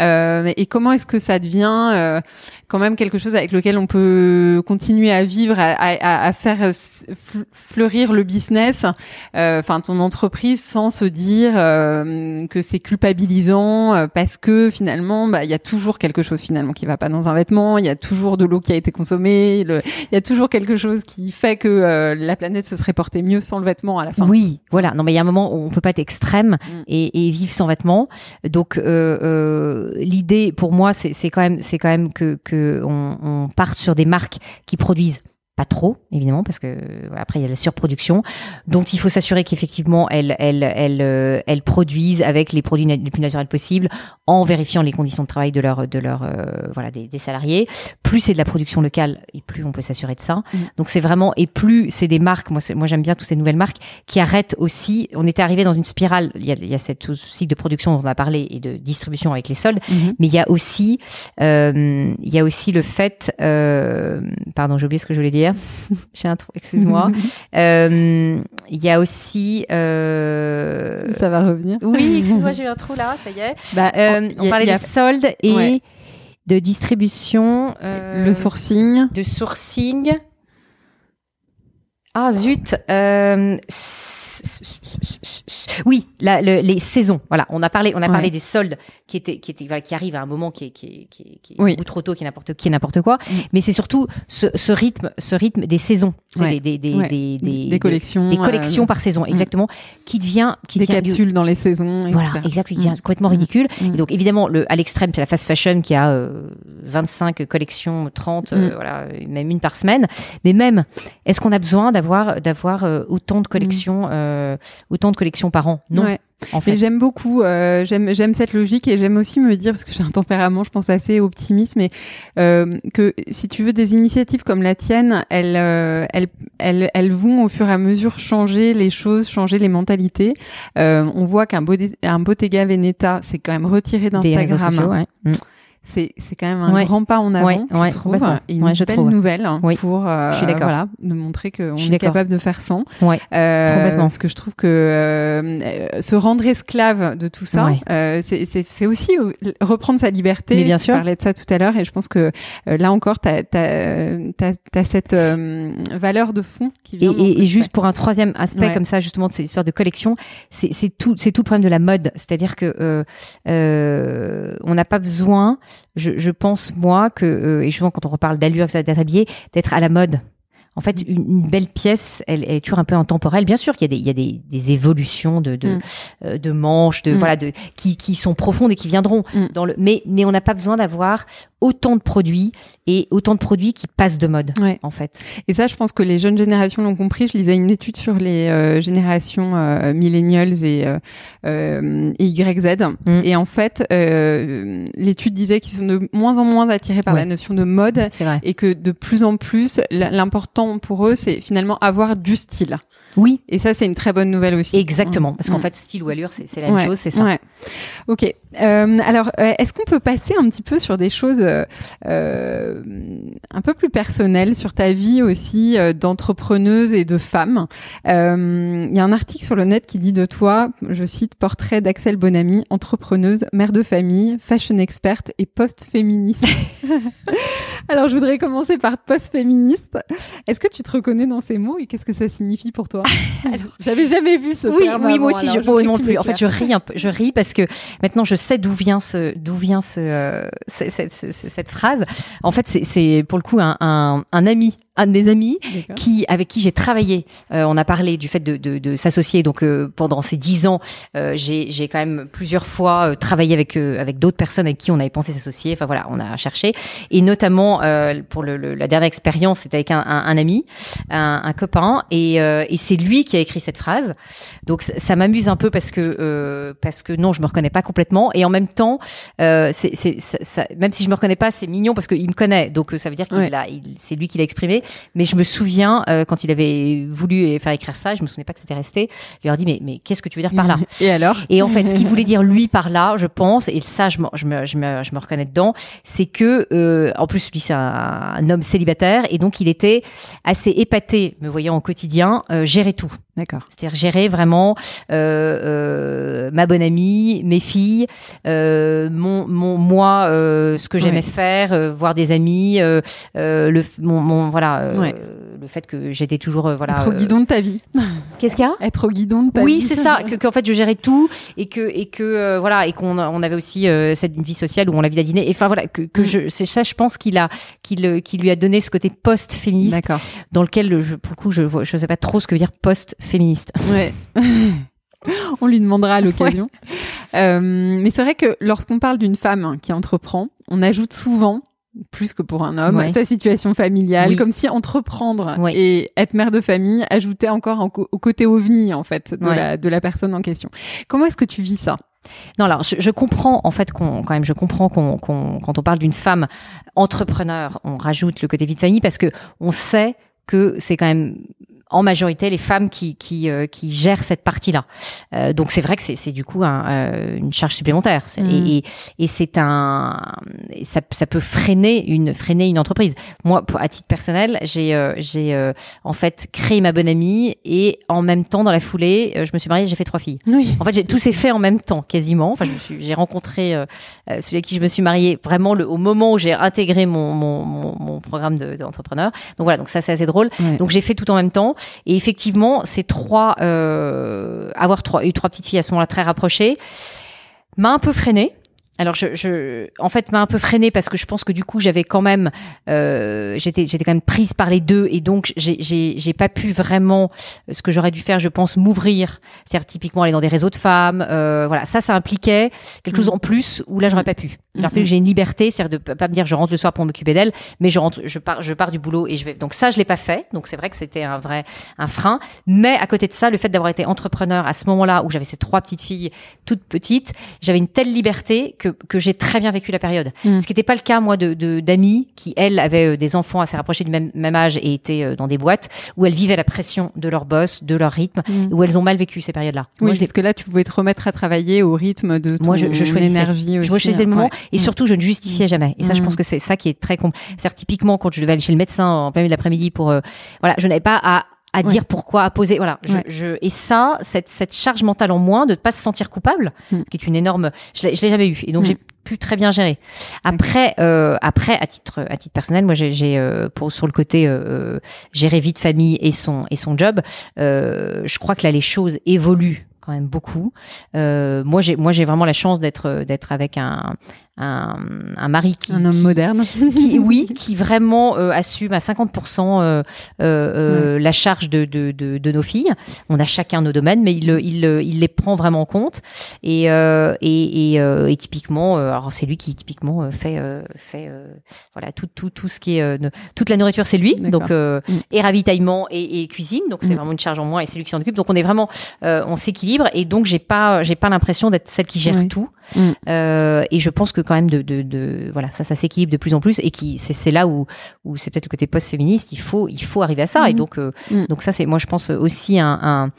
S1: Euh, Et comment est-ce que ça devient euh, quand même quelque chose avec lequel on peut continuer à vivre, à, à- à faire euh, fleurir le business, euh, enfin ton entreprise, sans se dire euh, que c'est culpabilisant parce que finalement, bah, il y a toujours quelque chose finalement qui va pas dans un vêtement, il y a toujours de l'eau qui a été consommée, le- il y a toujours quelque chose qui fait que euh, la planète se serait portée mieux sans le vêtement à la fin.
S2: Oui, voilà. Non, mais il y a un moment où on peut pas être extrême
S1: Mm.
S2: et, et vivre sans vêtements. Donc, euh, euh, l'idée pour moi, c'est c'est quand même, c'est quand même que que on, on parte sur des marques qui produisent pas trop, évidemment, parce que voilà, après il y a la surproduction, dont il faut s'assurer qu'effectivement elles, elles, elles, euh, elles produisent avec les produits les plus naturels possibles, en vérifiant les conditions de travail de leur, de leur, euh, voilà, des, des salariés. Plus c'est de la production locale, et plus on peut s'assurer de ça.
S1: Mm.
S2: Donc c'est vraiment, et plus c'est des marques, moi, j'aime bien toutes ces nouvelles marques qui arrêtent aussi. On était arrivé dans une spirale. Il y a, il y a cette cycle de production dont on a parlé et de distribution avec les soldes,
S1: Mhm.
S2: mais il y a aussi, euh, il y a aussi le fait, euh, pardon, j'ai oublié ce que je voulais dire. [LAUGHS] J'ai un trou, excuse-moi. [LAUGHS] Euh, Il y a aussi, euh,
S1: Ça va revenir.
S2: oui, [LAUGHS] excuse-moi, j'ai eu un trou là, ça y est.
S1: Bah,
S2: Euh,
S1: a-
S2: on parlait
S1: a
S2: des soldes et
S1: Ouais.
S2: de distribution,
S1: le sourcing.
S2: de sourcing. Ah zut. s- s- s- s- s- oui, la- le- les saisons. Voilà, on a parlé, on a parlé des soldes qui étaient, qui étaient, voilà, qui arrivent à un moment qui est, qui est, qui est, qui est
S1: Oui.
S2: beaucoup trop tôt, qui est n'importe, qui n'importe quoi.
S1: Mm.
S2: Mais c'est surtout ce, ce rythme, ce rythme des saisons,
S1: Ouais.
S2: des, des, des,
S1: Ouais.
S2: des,
S1: collections,
S2: des collections
S1: euh,
S2: par saison, exactement, qui devient, qui
S1: des
S2: devient
S1: capsules dans les saisons, etc.
S2: voilà, exact, qui devient
S1: Mm.
S2: complètement
S1: Mm.
S2: ridicule.
S1: Mm.
S2: Et donc évidemment, le, à l'extrême, c'est la fast fashion qui a euh, 25 collections, 30, euh,
S1: Mm.
S2: voilà, même une par semaine. Mais même, est-ce qu'on a besoin d'avoir d'avoir autant de collections, autant de collections par Non.
S1: En fait. j'aime beaucoup, euh, j'aime j'aime cette logique et j'aime aussi me dire parce que j'ai un tempérament, je pense assez optimiste, mais euh, que si tu veux des initiatives comme la tienne, elles euh, elles elles elles vont au fur et à mesure changer les choses, changer les mentalités. On voit qu'un un Bottega Veneta, c'est quand même retiré d'Instagram. Ouais. C'est c'est quand même un grand pas en avant, je trouve, et une belle nouvelle hein, pour euh, voilà de montrer qu'on est capable de faire sans. Euh, Complètement. Parce que je trouve que euh, se rendre esclave de tout ça, euh, c'est aussi reprendre sa liberté.
S2: Mais bien sûr.
S1: Je parlais de ça tout à l'heure, et je pense que euh, là encore, tu as, as, cette valeur de fond qui vient.
S2: Et, et, juste pour un troisième aspect comme ça, justement, de cette histoire de collection, c'est tout, c'est tout le problème de la mode, c'est-à-dire que on n'a pas besoin je, je pense moi que euh, et souvent quand on reparle d'allure d'être habillé d'être à la mode en fait, une, belle pièce, elle, elle, est toujours un peu intemporelle. Bien sûr qu'il y a des, il y a des, des évolutions de, de, mm. euh, de manches, de mm. voilà, de qui, qui sont profondes et qui viendront mm. dans le. Mais mais on n'a pas besoin d'avoir autant de produits et autant de produits qui passent de mode en fait.
S1: Et ça, je pense que les jeunes générations l'ont compris. Je lisais une étude sur les euh, générations euh, millennials et, euh, et YZ, et en fait, l'étude disait qu'ils sont de moins en moins attirés par la notion de mode,
S2: vrai.
S1: et que de plus en plus, l'important pour eux, c'est finalement avoir du style.
S2: Oui.
S1: Et ça, c'est une très bonne nouvelle aussi.
S2: Exactement. Parce qu'en mm. fait, style ou allure, c'est la même chose, c'est ça. Ouais.
S1: Ok. Euh, alors, euh, est-ce qu'on peut passer un petit peu sur des choses euh, un peu plus personnelles, sur ta vie aussi euh, d'entrepreneuse et de femme? Il y a un article sur le net qui dit de toi, je cite, portrait d'Axel Bonamy, entrepreneuse, mère de famille, fashion experte et post-féministe. [LAUGHS] alors, je voudrais commencer par post-féministe. Est-ce que tu te reconnais dans ces mots et qu'est-ce que ça signifie pour toi? [LAUGHS] J'avais jamais vu ce
S2: oui,
S1: terme.
S2: Oui, moi aussi, je, je non plus. En fait, je ris un peu. Je ris parce que maintenant, je sais d'où vient ce, d'où vient ce, euh, cette, cette, phrase. En fait, c'est pour le coup un, un, un ami un de mes amis qui avec qui j'ai travaillé. Euh, on a parlé du fait de, de, de s'associer. Donc euh, pendant ces dix ans, euh, j'ai j'ai quand même plusieurs fois travaillé avec avec d'autres personnes avec qui on avait pensé s'associer. Enfin voilà, on a cherché et notamment pour le, la dernière expérience, c'était avec un, un, un ami, un, un, copain et, et c'est lui qui a écrit cette phrase. Donc ça, m'amuse un peu parce que parce que non, je me reconnais pas complètement et en même temps, c'est c'est même si je me reconnais pas, c'est mignon parce qu'il me connaît. Donc ça veut dire qu'il a c'est lui qui l'a exprimé mais je me souviens euh, quand il avait voulu faire écrire ça, je me souvenais pas que c'était resté. Je lui ai dit mais mais qu'est-ce que tu veux dire par là? [LAUGHS]
S1: Et alors?
S2: Et en fait, ce qu'il voulait dire lui par là, je pense, et ça je me je me je me, je me reconnais dedans, c'est que euh, en plus lui c'est un, homme célibataire et donc il était assez épaté, me voyant au quotidien, euh, gérer tout.
S1: D'accord.
S2: C'est-à-dire gérer vraiment ma bonne amie, mes filles, mon, mon moi, ce que j'aimais faire, voir des amis, le mon, mon voilà le fait que j'étais toujours voilà
S1: être au guidon de ta vie.
S2: Qu'est-ce qu'il y a?
S1: Être au guidon de ta
S2: oui,
S1: vie.
S2: Oui, c'est ça. Que qu'en fait je gérais tout et que et que voilà et qu'on on avait aussi cette vie sociale où on la vie à dîner. Et enfin voilà que, que mm. je c'est ça je pense qu'il a qu'il qui lui a donné ce côté post féministe dans lequel je, pour le coup je je sais pas trop ce que veut dire post féministe.
S1: Ouais. [LAUGHS] On lui demandera à l'occasion. Euh, mais c'est vrai que lorsqu'on parle d'une femme qui entreprend, on ajoute souvent plus que pour un homme, sa situation familiale, comme si entreprendre et être mère de famille ajoutait encore au côté ovni en fait de, la, de la personne en question. Comment est-ce que tu vis ça?
S2: Non, alors je, comprends en fait qu'on quand même je comprends qu'on quand on parle d'une femme entrepreneur, on rajoute le côté vie de famille parce que on sait que c'est quand même en majorité les femmes qui qui, euh, qui gèrent cette partie-là. Euh, donc c'est vrai que c'est du coup un, euh, une charge supplémentaire et, mm. et, et c'est un ça, ça peut freiner une freiner une entreprise. Moi, à titre personnel, j'ai euh, j'ai en fait créé ma bonne amie et en même temps dans la foulée, je me suis mariée, j'ai fait trois filles.
S1: Oui.
S2: En fait, j'ai tout s'est fait en même temps quasiment. Enfin, je me suis j'ai rencontré celui avec qui je me suis mariée vraiment le, au moment où j'ai intégré mon, mon, mon, mon programme d'entrepreneur. donc voilà, donc ça c'est assez drôle. Donc j'ai fait tout en même temps. Et effectivement, ces trois, euh, avoir trois, eu trois petites filles à ce moment-là très rapprochées, m'a un peu freiné alors, je, je, en fait, m'a un peu freinée parce que je pense que du coup, j'avais quand même, euh, j'étais, j'étais quand même prise par les deux et donc j'ai, pas pu vraiment euh, ce que j'aurais dû faire, je pense, m'ouvrir. C'est-à-dire typiquement aller dans des réseaux de femmes. Euh, voilà, ça, ça impliquait quelque chose
S1: Mhm.
S2: en plus où là, j'aurais pas pu. Il a fallu que j'ai une liberté, c'est-à-dire de pas me dire je rentre le soir pour m'occuper d'elle, mais je rentre, je pars, je pars du boulot et je vais. Donc ça, je l'ai pas fait. Donc c'est vrai que c'était un vrai un frein. Mais à côté de ça, le fait d'avoir été entrepreneur à ce moment-là où j'avais ces trois petites filles toutes petites, j'avais une telle liberté que que j'ai très bien vécu la période.
S1: Mm.
S2: Ce qui n'était pas le cas moi de de- d'amis qui elles avaient euh, des enfants assez rapprochés du même même âge et étaient euh, dans des boîtes où elles vivaient la pression de leur boss, de leur rythme,
S1: Mm.
S2: où elles ont mal vécu ces périodes-là.
S1: Oui,
S2: Moi,
S1: parce que là, tu pouvais te remettre à travailler au rythme de ton
S2: Moi, je- je choisissais.
S1: énergie aussi.
S2: je choisissais le moment
S1: Ouais.
S2: et
S1: Mm.
S2: surtout je ne justifiais jamais et ça je pense que c'est ça qui est très con c'est typiquement quand je devais aller chez le médecin en plein milieu de l'après-midi pour euh, voilà je n'avais pas à à dire pourquoi à poser voilà je,
S1: Ouais.
S2: je et ça cette cette charge mentale en moins de ne pas se sentir coupable
S1: Mm.
S2: qui est une énorme je l'ai je l'ai jamais eu et donc
S1: Mm.
S2: j'ai pu très bien gérer après euh, après à titre à titre personnel moi j'ai j'ai euh, pour sur le côté euh, gérer vie de famille et son et son job euh, je crois que là les choses évoluent quand même beaucoup euh, moi j'ai moi j'ai vraiment la chance d'être d'être avec un un, un mari qui,
S1: Un homme
S2: qui-
S1: moderne.
S2: qui- oui, qui vraiment euh, assume à 50% euh, euh, euh, la charge de, de, de, de nos filles. On a chacun nos domaines, mais il, le- il, le- il les prend vraiment en compte. Et, euh, et, et, euh, et typiquement, euh, alors c'est lui qui typiquement euh, fait euh, fait euh, voilà tout tout tout ce qui est euh, toute la nourriture, c'est lui. Donc euh,
S1: Mm.
S2: et ravitaillement et, et cuisine. Donc c'est
S1: Mm.
S2: vraiment une charge en moins et c'est lui qui s'en occupe. Donc on est vraiment euh, on s'équilibre et donc j'ai pas j'ai pas l'impression d'être celle qui gère
S1: Oui.
S2: tout.
S1: Mm.
S2: Euh, et je pense que quand même de, de, de voilà ça ça s'équilibre de plus en plus et qui c'est c'est là où où c'est peut-être le côté post-féministe. Il faut il faut arriver à ça et
S1: Mhm.
S2: donc euh,
S1: Mm.
S2: donc ça c'est moi je pense aussi un, un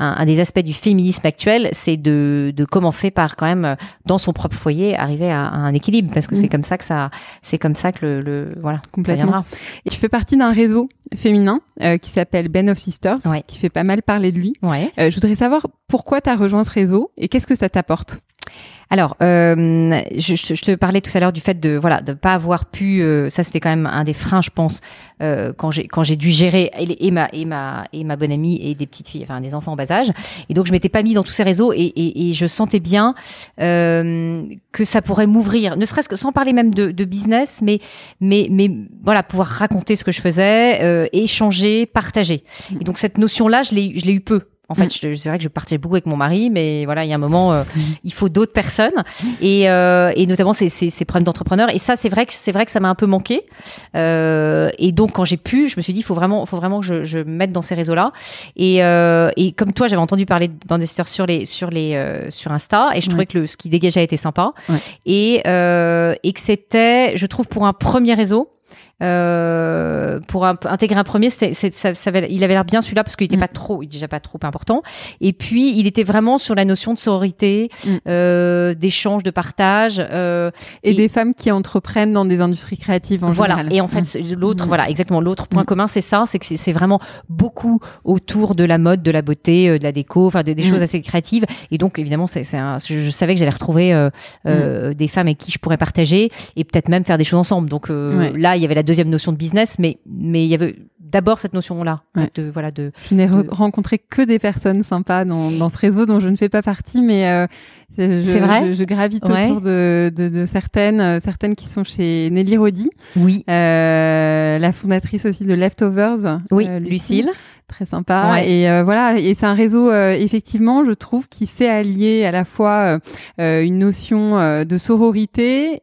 S2: un, un des aspects du féminisme actuel, c'est de, de commencer par quand même dans son propre foyer arriver à, à un équilibre parce que
S1: Mm.
S2: c'est comme ça que ça c'est comme ça que le, le voilà ça
S1: Complètement.
S2: viendra.
S1: Et tu fais partie d'un réseau féminin euh, qui s'appelle Ben of Sisters,
S2: Ouais.
S1: qui fait pas mal parler de lui.
S2: Ouais.
S1: Euh, je voudrais savoir pourquoi tu as rejoint ce réseau et qu'est-ce que ça t'apporte?
S2: Alors, euh, je, je- te parlais tout à l'heure du fait de voilà de pas avoir pu. euh, ça, c'était quand même un des freins, je pense, euh, quand j'ai quand j'ai dû gérer et, et ma et ma et ma bonne amie et des petites filles, enfin des enfants en bas âge. Et donc, je m'étais pas mis dans tous ces réseaux et, et, et je sentais bien euh, que ça pourrait m'ouvrir, ne serait-ce que sans parler même de, de business, mais mais mais voilà pouvoir raconter ce que je faisais, euh, échanger, partager. Et donc cette notion-là, je l'ai je l'ai eu peu. En fait, je- c'est vrai que je partais beaucoup avec mon mari, mais voilà, il y a un moment, euh, [LAUGHS] il faut d'autres personnes et, euh, et notamment ces, ces, ces problèmes d'entrepreneurs. Et ça, c'est vrai que c'est vrai que ça m'a un peu manqué. Euh, et donc, quand j'ai pu, je me suis dit, il faut vraiment, faut vraiment que je, je me mette dans ces réseaux-là. Et, euh, et comme toi, j'avais entendu parler d'investisseurs sur les sur les euh, sur Insta, et je trouvais
S1: Ouais.
S2: que le, ce qui dégageait était sympa.
S1: Ouais.
S2: Et euh, et que c'était, je trouve, pour un premier réseau. Euh, pour un- intégrer un premier, c'était, c'est- ça, ça avait- il avait l'air bien celui-là parce qu'il était
S1: Mm.
S2: pas trop, il déjà pas trop important. Et puis il était vraiment sur la notion de sororité,
S1: Mm.
S2: euh, d'échange, de partage. Euh,
S1: Et,
S2: Et-
S1: des femmes qui entreprennent dans des industries créatives en
S2: voilà.
S1: général.
S2: Et en fait,
S1: Mm.
S2: l'autre, voilà, exactement. L'autre point
S1: Mm.
S2: commun, c'est ça, c'est que c'est- vraiment beaucoup autour de la mode, de la beauté, de la déco, enfin des, des choses assez créatives. Et donc évidemment, c'est, je, je savais que j'allais retrouver des femmes avec qui je pourrais partager et peut-être même faire des choses ensemble. Donc
S1: Ouais.
S2: là, il y avait la deuxième notion de business, mais mais il y avait d'abord cette notion-là
S1: Ouais.
S2: de voilà de
S1: Je n'ai
S2: de-
S1: rencontré que des personnes sympas dans, dans ce réseau dont je ne fais pas partie, mais euh, je, je-
S2: C'est vrai
S1: je, je gravite
S2: Ouais.
S1: autour de, de, de certaines, euh, certaines qui sont chez Nelly Rodi,
S2: oui.
S1: euh, la fondatrice aussi de Leftovers.
S2: Oui, Lucille.
S1: Très sympa.
S2: Ouais.
S1: Et euh, voilà, et c'est un réseau euh, effectivement, je trouve, qui sait allier à la fois euh, une notion de sororité.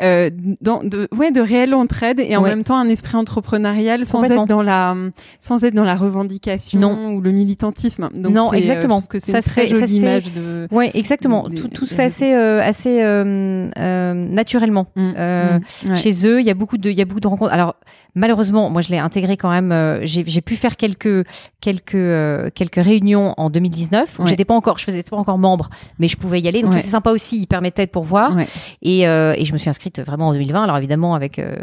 S1: Euh, dans, de, ouais, de réelle entraide et en
S2: Ouais.
S1: même temps un esprit entrepreneurial sans être dans la sans être dans la revendication
S2: Non.
S1: ou le militantisme. Donc
S2: Non,
S1: euh,
S2: exactement.
S1: que
S2: Ça se fait- ça se fait-
S1: image de.
S2: Ouais, exactement.
S1: des-
S2: tout, tout se fait assez euh, assez euh, euh, naturellement. Euh,
S1: ouais.
S2: Chez eux, il y a beaucoup de, il y a beaucoup de rencontres. Alors malheureusement, moi je l'ai intégré quand même. euh, j'ai, pu faire quelques quelques euh, quelques réunions en 2019 où
S1: Ouais.
S2: j'étais pas encore, je faisais pas encore membre, mais je pouvais y aller. Donc c'est sympa aussi. Il permettait de pourvoir. Et, euh, et je me suis inscrite vraiment en 2020. Alors évidemment avec euh,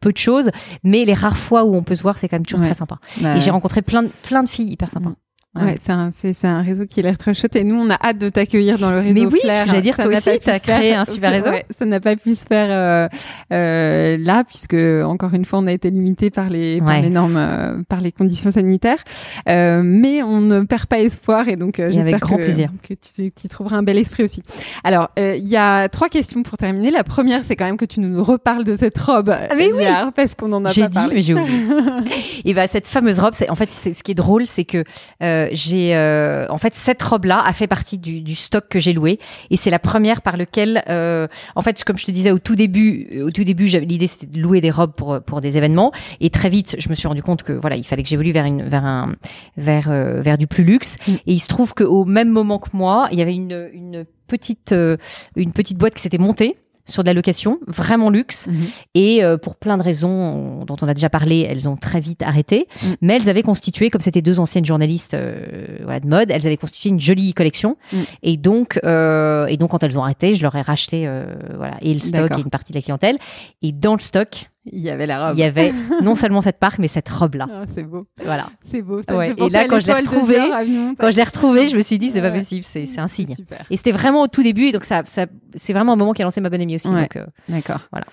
S2: peu de choses, mais les rares fois où on peut se voir, c'est quand même toujours
S1: Ouais.
S2: très sympa.
S1: Bah,
S2: Et j'ai rencontré plein de plein de filles hyper sympas.
S1: Ouais, c'est un, c'est, un réseau qui a l'air très chouette et nous, on a hâte de t'accueillir dans le réseau
S2: Mais oui, j'allais dire,
S1: Ça
S2: toi aussi, t'as créé un super [LAUGHS] réseau.
S1: Ouais, ça n'a pas pu se faire euh, euh, là, puisque encore une fois, on a été limité par les, par les normes, euh, par les conditions sanitaires. Mais on ne perd pas espoir et donc j'espère que,
S2: plaisir.
S1: que tu tu trouveras un bel esprit aussi. Alors, il y a trois questions pour terminer. La première, c'est quand même que tu nous reparles de cette robe,
S2: Ah, mais oui.
S1: Parce qu'on en a
S2: J'ai
S1: pas
S2: dit,
S1: parlé.
S2: mais j'ai oublié. [LAUGHS] et bah cette fameuse robe, c'est en fait c'est ce qui est drôle, c'est que euh, j'ai euh, en fait cette robe-là a fait partie du, du stock que j'ai loué. Et c'est la première par lequel euh, en fait comme je te disais au tout début, euh, au tout début j'avais l'idée c'était de louer des robes pour pour des événements. Et très vite je me suis rendu compte que voilà il fallait que j'évolue vers une vers un vers euh, vers du plus luxe.
S1: Mm.
S2: et il se trouve qu'au même moment que moi il y avait une une petite une petite boîte qui s'était montée sur de la location, vraiment luxe.
S1: Mhm.
S2: Et euh, pour plein de raisons dont on a déjà parlé, elles ont très vite arrêté.
S1: Mm.
S2: Mais elles avaient constitué, comme c'était deux anciennes journalistes euh, voilà, de mode, elles avaient constitué une jolie collection.
S1: Mm.
S2: Et donc, euh, et donc quand elles ont arrêté, je leur ai racheté euh, voilà et le stock et une partie de la clientèle. Et dans le stock,
S1: Il y avait la robe.
S2: il y avait non seulement cette marque, mais cette robe là.
S1: Ah, c'est beau,
S2: Voilà.
S1: c'est beau. Ça
S2: Ouais, et là, quand je l'ai retrouvée. Quand je l'ai retrouvée, je me suis dit c'est pas possible, c'est c'est un signe.
S1: Super.
S2: Et c'était vraiment au tout début, et donc ça, ça c'est vraiment un moment qui a lancé ma bonne amie aussi.
S1: Ouais.
S2: Donc, euh,
S1: D'accord.
S2: Voilà.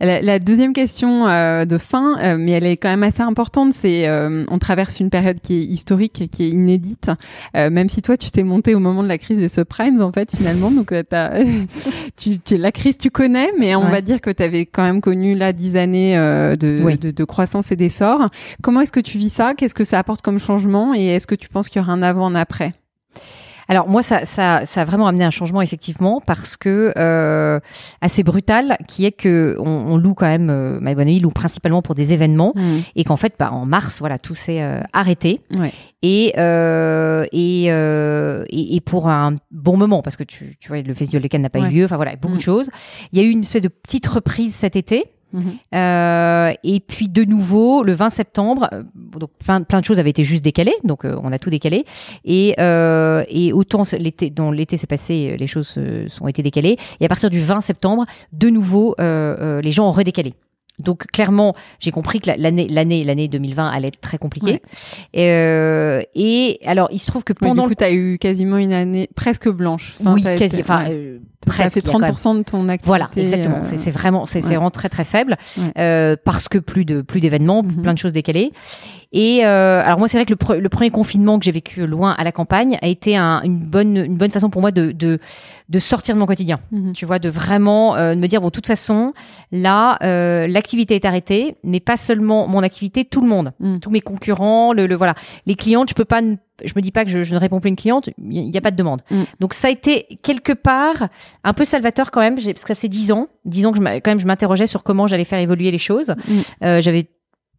S1: La, la deuxième question euh, de fin, euh, mais elle est quand même assez importante, c'est on traverse une période qui est historique, qui est inédite, même si toi tu t'es monté au moment de la crise des subprimes en fait finalement, donc t'as, [LAUGHS] tu, tu- la crise tu connais, mais on va dire que tu avais quand même connu là dix années euh, de,
S2: Oui.
S1: de, de croissance et d'essor. Comment est-ce que tu vis ça? Qu'est-ce que ça apporte comme changement? Et est-ce que tu penses qu'il y aura un avant, un après?
S2: Alors moi, ça, ça, ça a vraiment amené un changement effectivement parce que euh, assez brutal, qui est que on, on loue quand même, euh, bonne loue principalement pour des événements et qu'en fait, bah, en mars, voilà, tout s'est euh, arrêté
S1: Ouais.
S2: et euh, et, et et pour un bon moment parce que tu, tu vois, le festival de Cannes n'a pas
S1: Ouais.
S2: eu lieu, enfin voilà, beaucoup de choses. Il y a eu une espèce de petite reprise cet été.
S1: Mhm.
S2: Euh, et puis de nouveau, le 20 septembre, euh, donc plein, plein de choses avaient été juste décalées, donc euh, on a tout décalé. Et, euh, et autant l'été, dans l'été s'est passé, les choses sont été décalées. Et à partir du 20 septembre, de nouveau, les gens ont redécalé. Donc clairement, j'ai compris que la- l'année, l'année, l'année 2020 allait être très compliquée. Et, euh, et alors, il se trouve que
S1: Ouais,
S2: pendant
S1: du coup, tu as eu quasiment une année presque blanche. Enfin,
S2: oui,
S1: t'as
S2: quasi,
S1: été-
S2: enfin
S1: ouais.
S2: euh, Presque.
S1: fait
S2: il y a quand même-
S1: 30% de ton activité.
S2: Voilà, exactement.
S1: euh,
S2: C'est vraiment, c'est
S1: ouais.
S2: vraiment très très faible
S1: Ouais.
S2: euh, parce que plus de plus d'événements,
S1: Mhm.
S2: plein de choses décalées. Et euh, alors moi, c'est vrai que le, pre- le premier confinement que j'ai vécu loin à la campagne a été un- une bonne une bonne façon pour moi de de, de sortir de mon quotidien.
S1: Mhm.
S2: Tu vois, de vraiment euh, de me dire bon, de toute façon, là, euh, l'activité est arrêtée, mais pas seulement mon activité, tout le monde,
S1: Mhm.
S2: tous mes concurrents, le, le voilà, les clientes, je peux pas. Je me dis pas que je, je ne réponds plus à une cliente, il n'y a pas de demande.
S1: Mhm.
S2: Donc ça a été quelque part un peu salvateur quand même, j'ai- parce que ça fait dix ans, dix ans que je, quand même je m'interrogeais sur comment j'allais faire évoluer les choses.
S1: Mhm.
S2: Euh, J'avais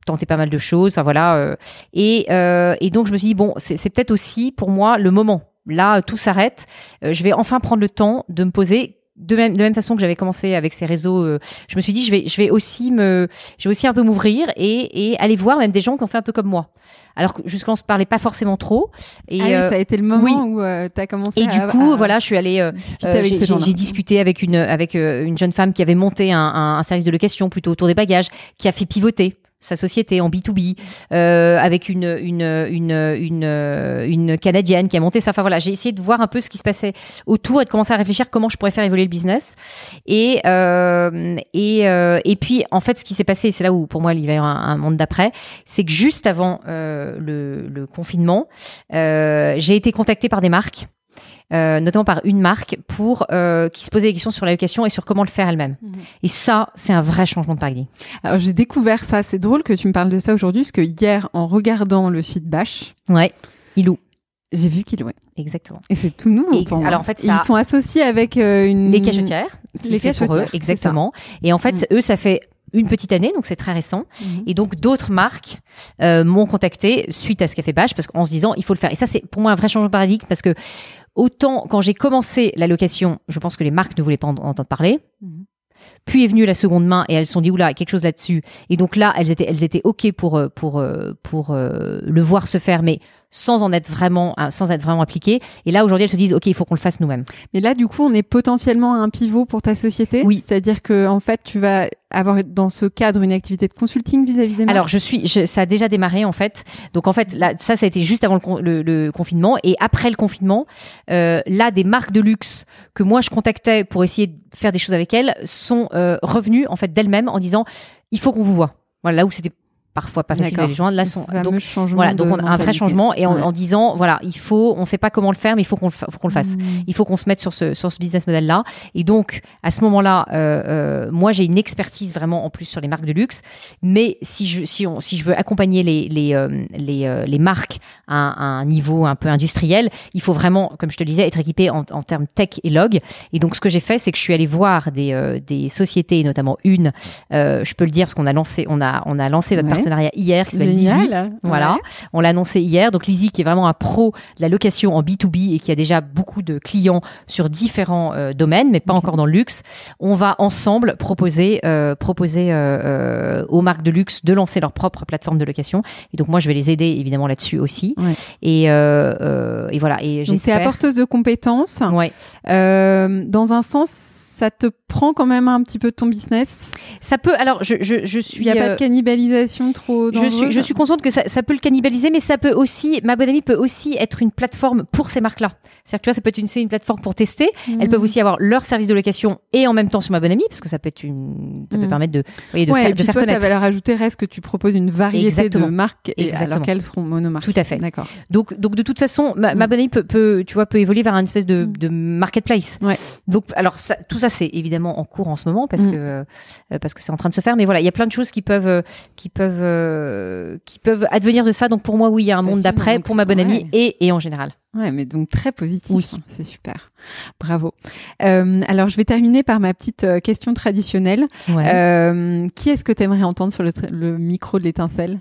S2: tenté pas mal de choses, enfin voilà, euh, et, euh, et donc je me suis dit bon, c'est peut-être aussi pour moi le moment. Là, tout s'arrête. Je vais enfin prendre le temps de me poser. De même, de même façon que j'avais commencé avec ces réseaux, euh, je me suis dit je vais, je vais aussi me, je vais aussi un peu m'ouvrir et, et aller voir même des gens qui ont fait un peu comme moi. Alors que jusqu'à on se parlait pas forcément trop. Et,
S1: Ah oui,
S2: euh,
S1: ça a été le moment
S2: oui.
S1: où tu as commencé
S2: et
S1: à,
S2: du coup,
S1: à
S2: voilà, je suis allée. euh, euh, j'ai- discuté avec une avec euh, une jeune femme qui avait monté un, un, un service de location plutôt autour des bagages, qui a fait pivoter sa société en B2B euh, avec une une une une euh, une canadienne qui a monté ça. Enfin voilà, j'ai essayé de voir un peu ce qui se passait autour et de commencer à réfléchir comment je pourrais faire évoluer le business. Et euh, et euh, et puis en fait, ce qui s'est passé, c'est là où pour moi il va y avoir un, monde d'après, c'est que juste avant euh, le, le confinement, euh, j'ai été contactée par des marques euh, notamment par une marque, pour euh, qui se posait des questions sur l'allocation et sur comment le faire elle-même.
S1: Mhm.
S2: Et ça, c'est un vrai changement de paradigme.
S1: Alors j'ai découvert ça. C'est drôle que tu me parles de ça aujourd'hui, parce que hier, en regardant le site Bash,
S2: Ouais, il loue.
S1: j'ai vu qu'ils louaient.
S2: Exactement.
S1: Et c'est tout nouveau moi.
S2: alors, en fait, ça-
S1: ils sont associés avec euh, une
S2: Les cachetières,
S1: Les cachetières,
S2: exactement. Et en fait, eux, ça fait une petite année, donc c'est très récent.
S1: Mhm.
S2: Et donc d'autres marques euh, m'ont contacté suite à ce qu'a fait Bash, parce qu'en se disant il faut le faire. Et ça, c'est pour moi un vrai changement de paradigme, parce que autant quand j'ai commencé la location, je pense que les marques ne voulaient pas en entendre parler.
S1: Mhm.
S2: Puis est venue la seconde main et elles se sont dit oula quelque chose là-dessus. Et donc là elles étaient elles étaient ok pour euh, pour euh, pour euh, le voir se faire, mais sans en être vraiment hein, sans être vraiment appliquées. Et là aujourd'hui elles se disent ok il faut qu'on le fasse nous-mêmes.
S1: Mais là, du coup, on est potentiellement à un pivot pour ta société?
S2: Oui.
S1: C'est-à-dire que, en fait, tu vas avoir dans ce cadre une activité de consulting vis-à-vis des marques?
S2: Alors je suis, je, ça a déjà démarré en fait. Donc en fait, là, ça, ça a été juste avant le, le- le confinement et après le confinement, euh, là, des marques de luxe que moi je contactais pour essayer de faire des choses avec elles sont euh, revenues en fait d'elles-mêmes en disant il faut qu'on vous voit. Voilà, là où c'était parfois pas facile de les joindre, là sont donc voilà, donc on a un vrai changement et en,
S1: Ouais.
S2: en disant voilà, il faut, on sait pas comment le faire, mais il faut qu'on le, qu'on le fasse.
S1: Mmh.
S2: Il faut qu'on se mette sur ce sur ce business model là. Et donc à ce moment-là, euh, euh, moi j'ai une expertise vraiment en plus sur les marques de luxe. Mais si je si on si je veux accompagner les les euh, les, euh, les marques à, un- à un niveau un peu industriel, il faut vraiment, comme je te le disais, être équipé en, en termes tech et log. Et donc ce que j'ai fait, c'est que je suis allée voir des euh, des sociétés, notamment une. euh, je peux le dire parce qu'on a lancé on a on a lancé notre
S1: Ouais.
S2: Partenariat hier qui s'appelle Lizzy. Voilà,
S1: Ouais.
S2: on l'a annoncé hier. Donc Lizzy qui est vraiment un pro de la location en B2B et qui a déjà beaucoup de clients sur différents euh, domaines, mais pas encore dans le luxe. On va ensemble proposer euh, proposer euh, euh, aux marques de luxe de lancer leur propre plateforme de location. Et donc moi je vais les aider évidemment là-dessus aussi.
S1: Ouais.
S2: Et, euh, euh, et voilà. Et
S1: Donc,
S2: j'espère.
S1: apporteuse de compétences.
S2: Ouais.
S1: Euh, dans un sens, ça te prend quand même un petit peu de ton business?
S2: Ça peut. Alors je je, je suis.
S1: Il n'y a pas
S2: euh,
S1: de cannibalisation trop
S2: je suis, je suis consciente que ça, ça peut le cannibaliser, mais ça peut aussi, ma bonne amie peut aussi être une plateforme pour ces marques-là. C'est-à-dire que tu vois, ça peut être une, une plateforme pour tester. Elles peuvent aussi avoir leur service de location et en même temps sur ma bonne amie, parce que ça peut être une, ça peut
S1: Mhm.
S2: permettre de, voyez, de
S1: ouais,
S2: faire,
S1: et
S2: de
S1: puis
S2: faire
S1: toi, ta
S2: connaître.
S1: valeur ajoutée reste que tu proposes une variété
S2: Exactement.
S1: de marques et
S2: Exactement.
S1: alors qu'elles seront monomarques.
S2: Tout à fait.
S1: D'accord.
S2: Donc, donc de toute façon, ma, ma
S1: Mm.
S2: bonne amie peut, peut, tu vois, peut évoluer vers une espèce de, de marketplace.
S1: Ouais.
S2: Donc, alors ça, tout ça, c'est évidemment en cours en ce moment parce
S1: Mm.
S2: que euh, parce que c'est en train de se faire. Mais voilà, il y a plein de choses qui peuvent euh, qui peuvent euh, qui peuvent advenir de ça. Donc pour moi, oui, il y a un monde d'après pour ma bonne amie et et en général.
S1: Ouais, mais donc très positif.
S2: Oui.
S1: hein, C'est super. Bravo. Euh, alors, je vais terminer par ma petite question traditionnelle. Qui est-ce que tu aimerais entendre sur le, le micro de l'étincelle?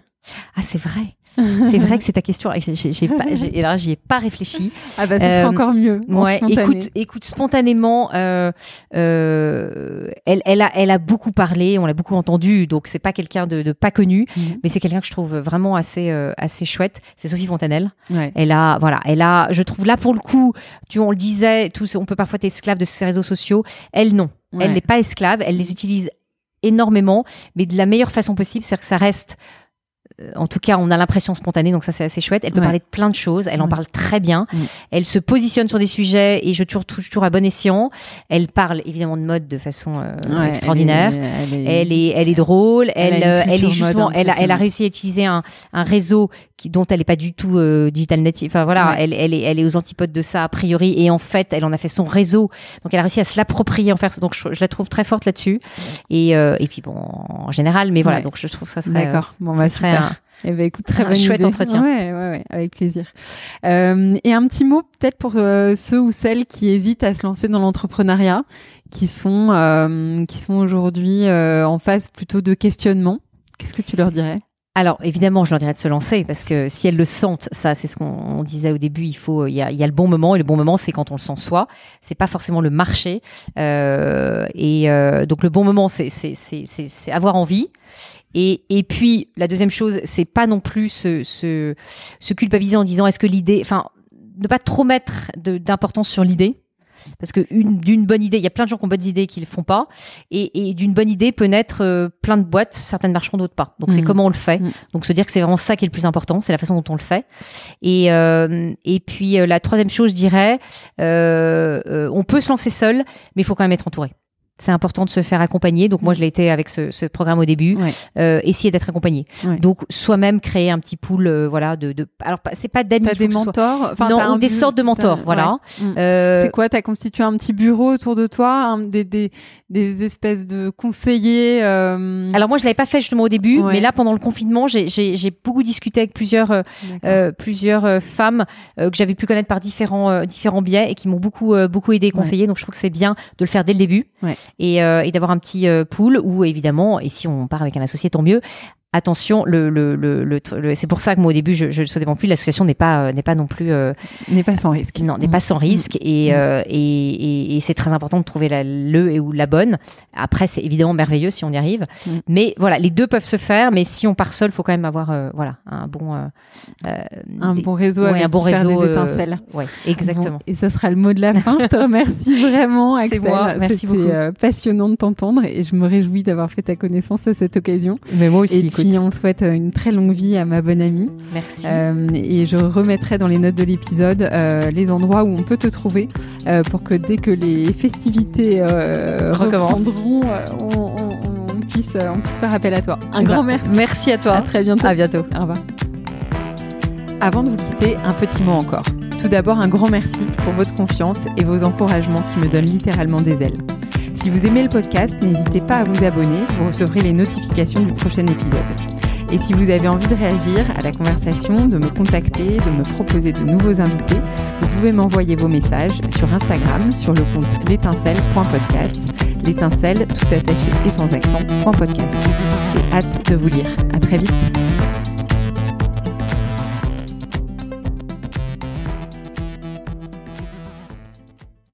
S2: Ah, c'est vrai. [LAUGHS] C'est vrai que c'est ta question. Et j'ai- pas, et là, j'y ai pas réfléchi.
S1: Ah bah, ça
S2: Euh,
S1: sera encore mieux.
S2: Ouais, écoute, écoute, spontanément, euh, euh, elle, elle a, elle a beaucoup parlé, on l'a beaucoup entendu, donc c'est pas quelqu'un de, de pas connu,
S1: Mhm.
S2: mais c'est quelqu'un que je trouve vraiment assez, euh, assez chouette. C'est Sophie Fontanelle.
S1: Ouais.
S2: Elle a, voilà, elle a, je trouve là pour le coup, tu, on le disait, tous, on peut parfois être esclave de ces réseaux sociaux. Elle non,
S1: Ouais.
S2: elle n'est pas esclave, elle les utilise énormément, mais de la meilleure façon possible, c'est-à-dire que ça reste en tout cas, on a l'impression spontanée, donc ça c'est assez chouette. Elle peut
S1: Ouais.
S2: parler de plein de choses, elle en
S1: Ouais.
S2: parle très bien. Elle se positionne sur des sujets et je toujours toujours à bon escient. Elle parle évidemment de mode de façon euh, extraordinaire.
S1: Elle est, elle est-
S2: Elle est, elle est drôle.
S1: Elle
S2: euh, elle est justement,
S1: mode
S2: elle a, elle a réussi à utiliser un, un réseau qui, dont elle est pas du tout euh, digital native. Enfin voilà,
S1: Ouais.
S2: elle, elle est, elle est aux antipodes de ça a priori. Et en fait, elle en a fait son réseau. Donc elle a réussi à se l'approprier en faire. Donc je, je la trouve très forte là-dessus. Et euh, et puis bon, en général, mais voilà.
S1: Ouais.
S2: Donc je trouve ça serait.
S1: D'accord. Bon,
S2: euh,
S1: bah,
S2: ce serait un-
S1: Eh ben, écoute, très
S2: un
S1: bonne
S2: chouette
S1: idée.
S2: entretien.
S1: Ouais, ouais, ouais, avec plaisir. Euh, et un petit mot peut-être pour euh, ceux ou celles qui hésitent à se lancer dans l'entrepreneuriat, qui sont euh, qui sont aujourd'hui euh, en phase plutôt de questionnement. Qu'est-ce que tu leur dirais?
S2: Alors évidemment, je leur dirais de se lancer parce que si elles le sentent, ça c'est ce qu'on on disait au début. Il faut, il y a, il y a le bon moment et le bon moment c'est quand on le sent soi. C'est pas forcément le marché. Euh, et euh, donc le bon moment c'est c'est avoir envie. Et et puis la deuxième chose, c'est pas non plus se se, se culpabiliser en disant est-ce que l'idée, enfin ne pas trop mettre d'importance sur l'idée. Parce que une d'une bonne idée, il y a plein de gens qui ont bonnes idées qui le font pas, et, et d'une bonne idée peut naître euh, plein de boîtes, certaines marcheront, d'autres pas. Donc c'est
S1: Mhm.
S2: comment on le fait.
S1: Mhm.
S2: Donc se dire que c'est vraiment ça qui est le plus important, c'est la façon dont on le fait. Et euh, et puis euh, la troisième chose, je dirais, euh, euh, on peut se lancer seul, mais il faut quand même être entouré. C'est important de se faire accompagner. Donc moi, je l'ai été avec ce, ce programme au début.
S1: Ouais.
S2: Euh, essayer d'être accompagné.
S1: Ouais.
S2: Donc soi-même créer un petit pool, euh, voilà, de, de. Alors c'est pas d'amis.
S1: Des
S2: soit-
S1: mentors? Enfin,
S2: non,
S1: un
S2: des sortes de mentors, voilà.
S1: ouais. Mm.
S2: Euh,
S1: C'est quoi? T'as constitué un petit bureau autour de toi, des, des, des espèces de conseillers. euh,
S2: alors moi, je l'avais pas fait justement au début, mais là, pendant le confinement, j'ai- beaucoup discuté avec plusieurs euh, euh, plusieurs euh, femmes euh, que j'avais pu connaître par différents euh, différents biais et qui m'ont beaucoup euh, beaucoup aidé et conseillé. Donc je trouve que c'est bien de le faire dès le début
S1: Ouais.
S2: Et, euh, et d'avoir un petit euh, pool où évidemment et si on part avec un associé tant mieux attention, le, le, le, le- c'est pour ça que moi au début je, je ne souhaitais plus. L'association n'est pas euh, n'est pas non plus euh,
S1: N'est pas sans risque.
S2: non n'est pas sans risque et,
S1: Mm.
S2: euh, et, et, et c'est très important de trouver la, le et ou la bonne. Après c'est évidemment merveilleux si on y arrive, mais voilà les deux peuvent se faire. Mais si on part seul, faut quand même avoir euh, voilà un bon euh,
S1: Un
S2: des-
S1: bon réseau
S2: ouais,
S1: avec
S2: un bon réseau
S1: des étincelles.
S2: ouais exactement.
S1: Bon, et ce sera le mot de la fin. Je te remercie [LAUGHS] vraiment,
S2: C'est
S1: Axel.
S2: moi. Merci beaucoup.
S1: passionnant de t'entendre et je me réjouis d'avoir fait ta connaissance à cette occasion.
S2: Mais moi aussi.
S1: Et
S2: écoute.
S1: puis, on souhaite euh, une très longue vie à ma bonne amie.
S2: Merci.
S1: Euh, et je remettrai dans les notes de l'épisode euh, les endroits où on peut te trouver euh, pour que dès que les festivités euh, euh, on, on- on puisse, on puisse faire appel à toi. Un grand merci.
S2: Merci à toi.
S1: À très bientôt.
S2: À bientôt.
S1: Au revoir. Avant de vous quitter, un petit mot encore. Tout d'abord, un grand merci pour votre confiance et vos encouragements qui me donnent littéralement des ailes. Si vous aimez le podcast, n'hésitez pas à vous abonner, vous recevrez les notifications du prochain épisode. Et si vous avez envie de réagir à la conversation, de me contacter, de me proposer de nouveaux invités, vous pouvez m'envoyer vos messages sur Instagram sur le compte l'étincelle.podcast, l'étincelle tout attaché et sans accent, point podcast. J'ai hâte de vous lire. À très vite.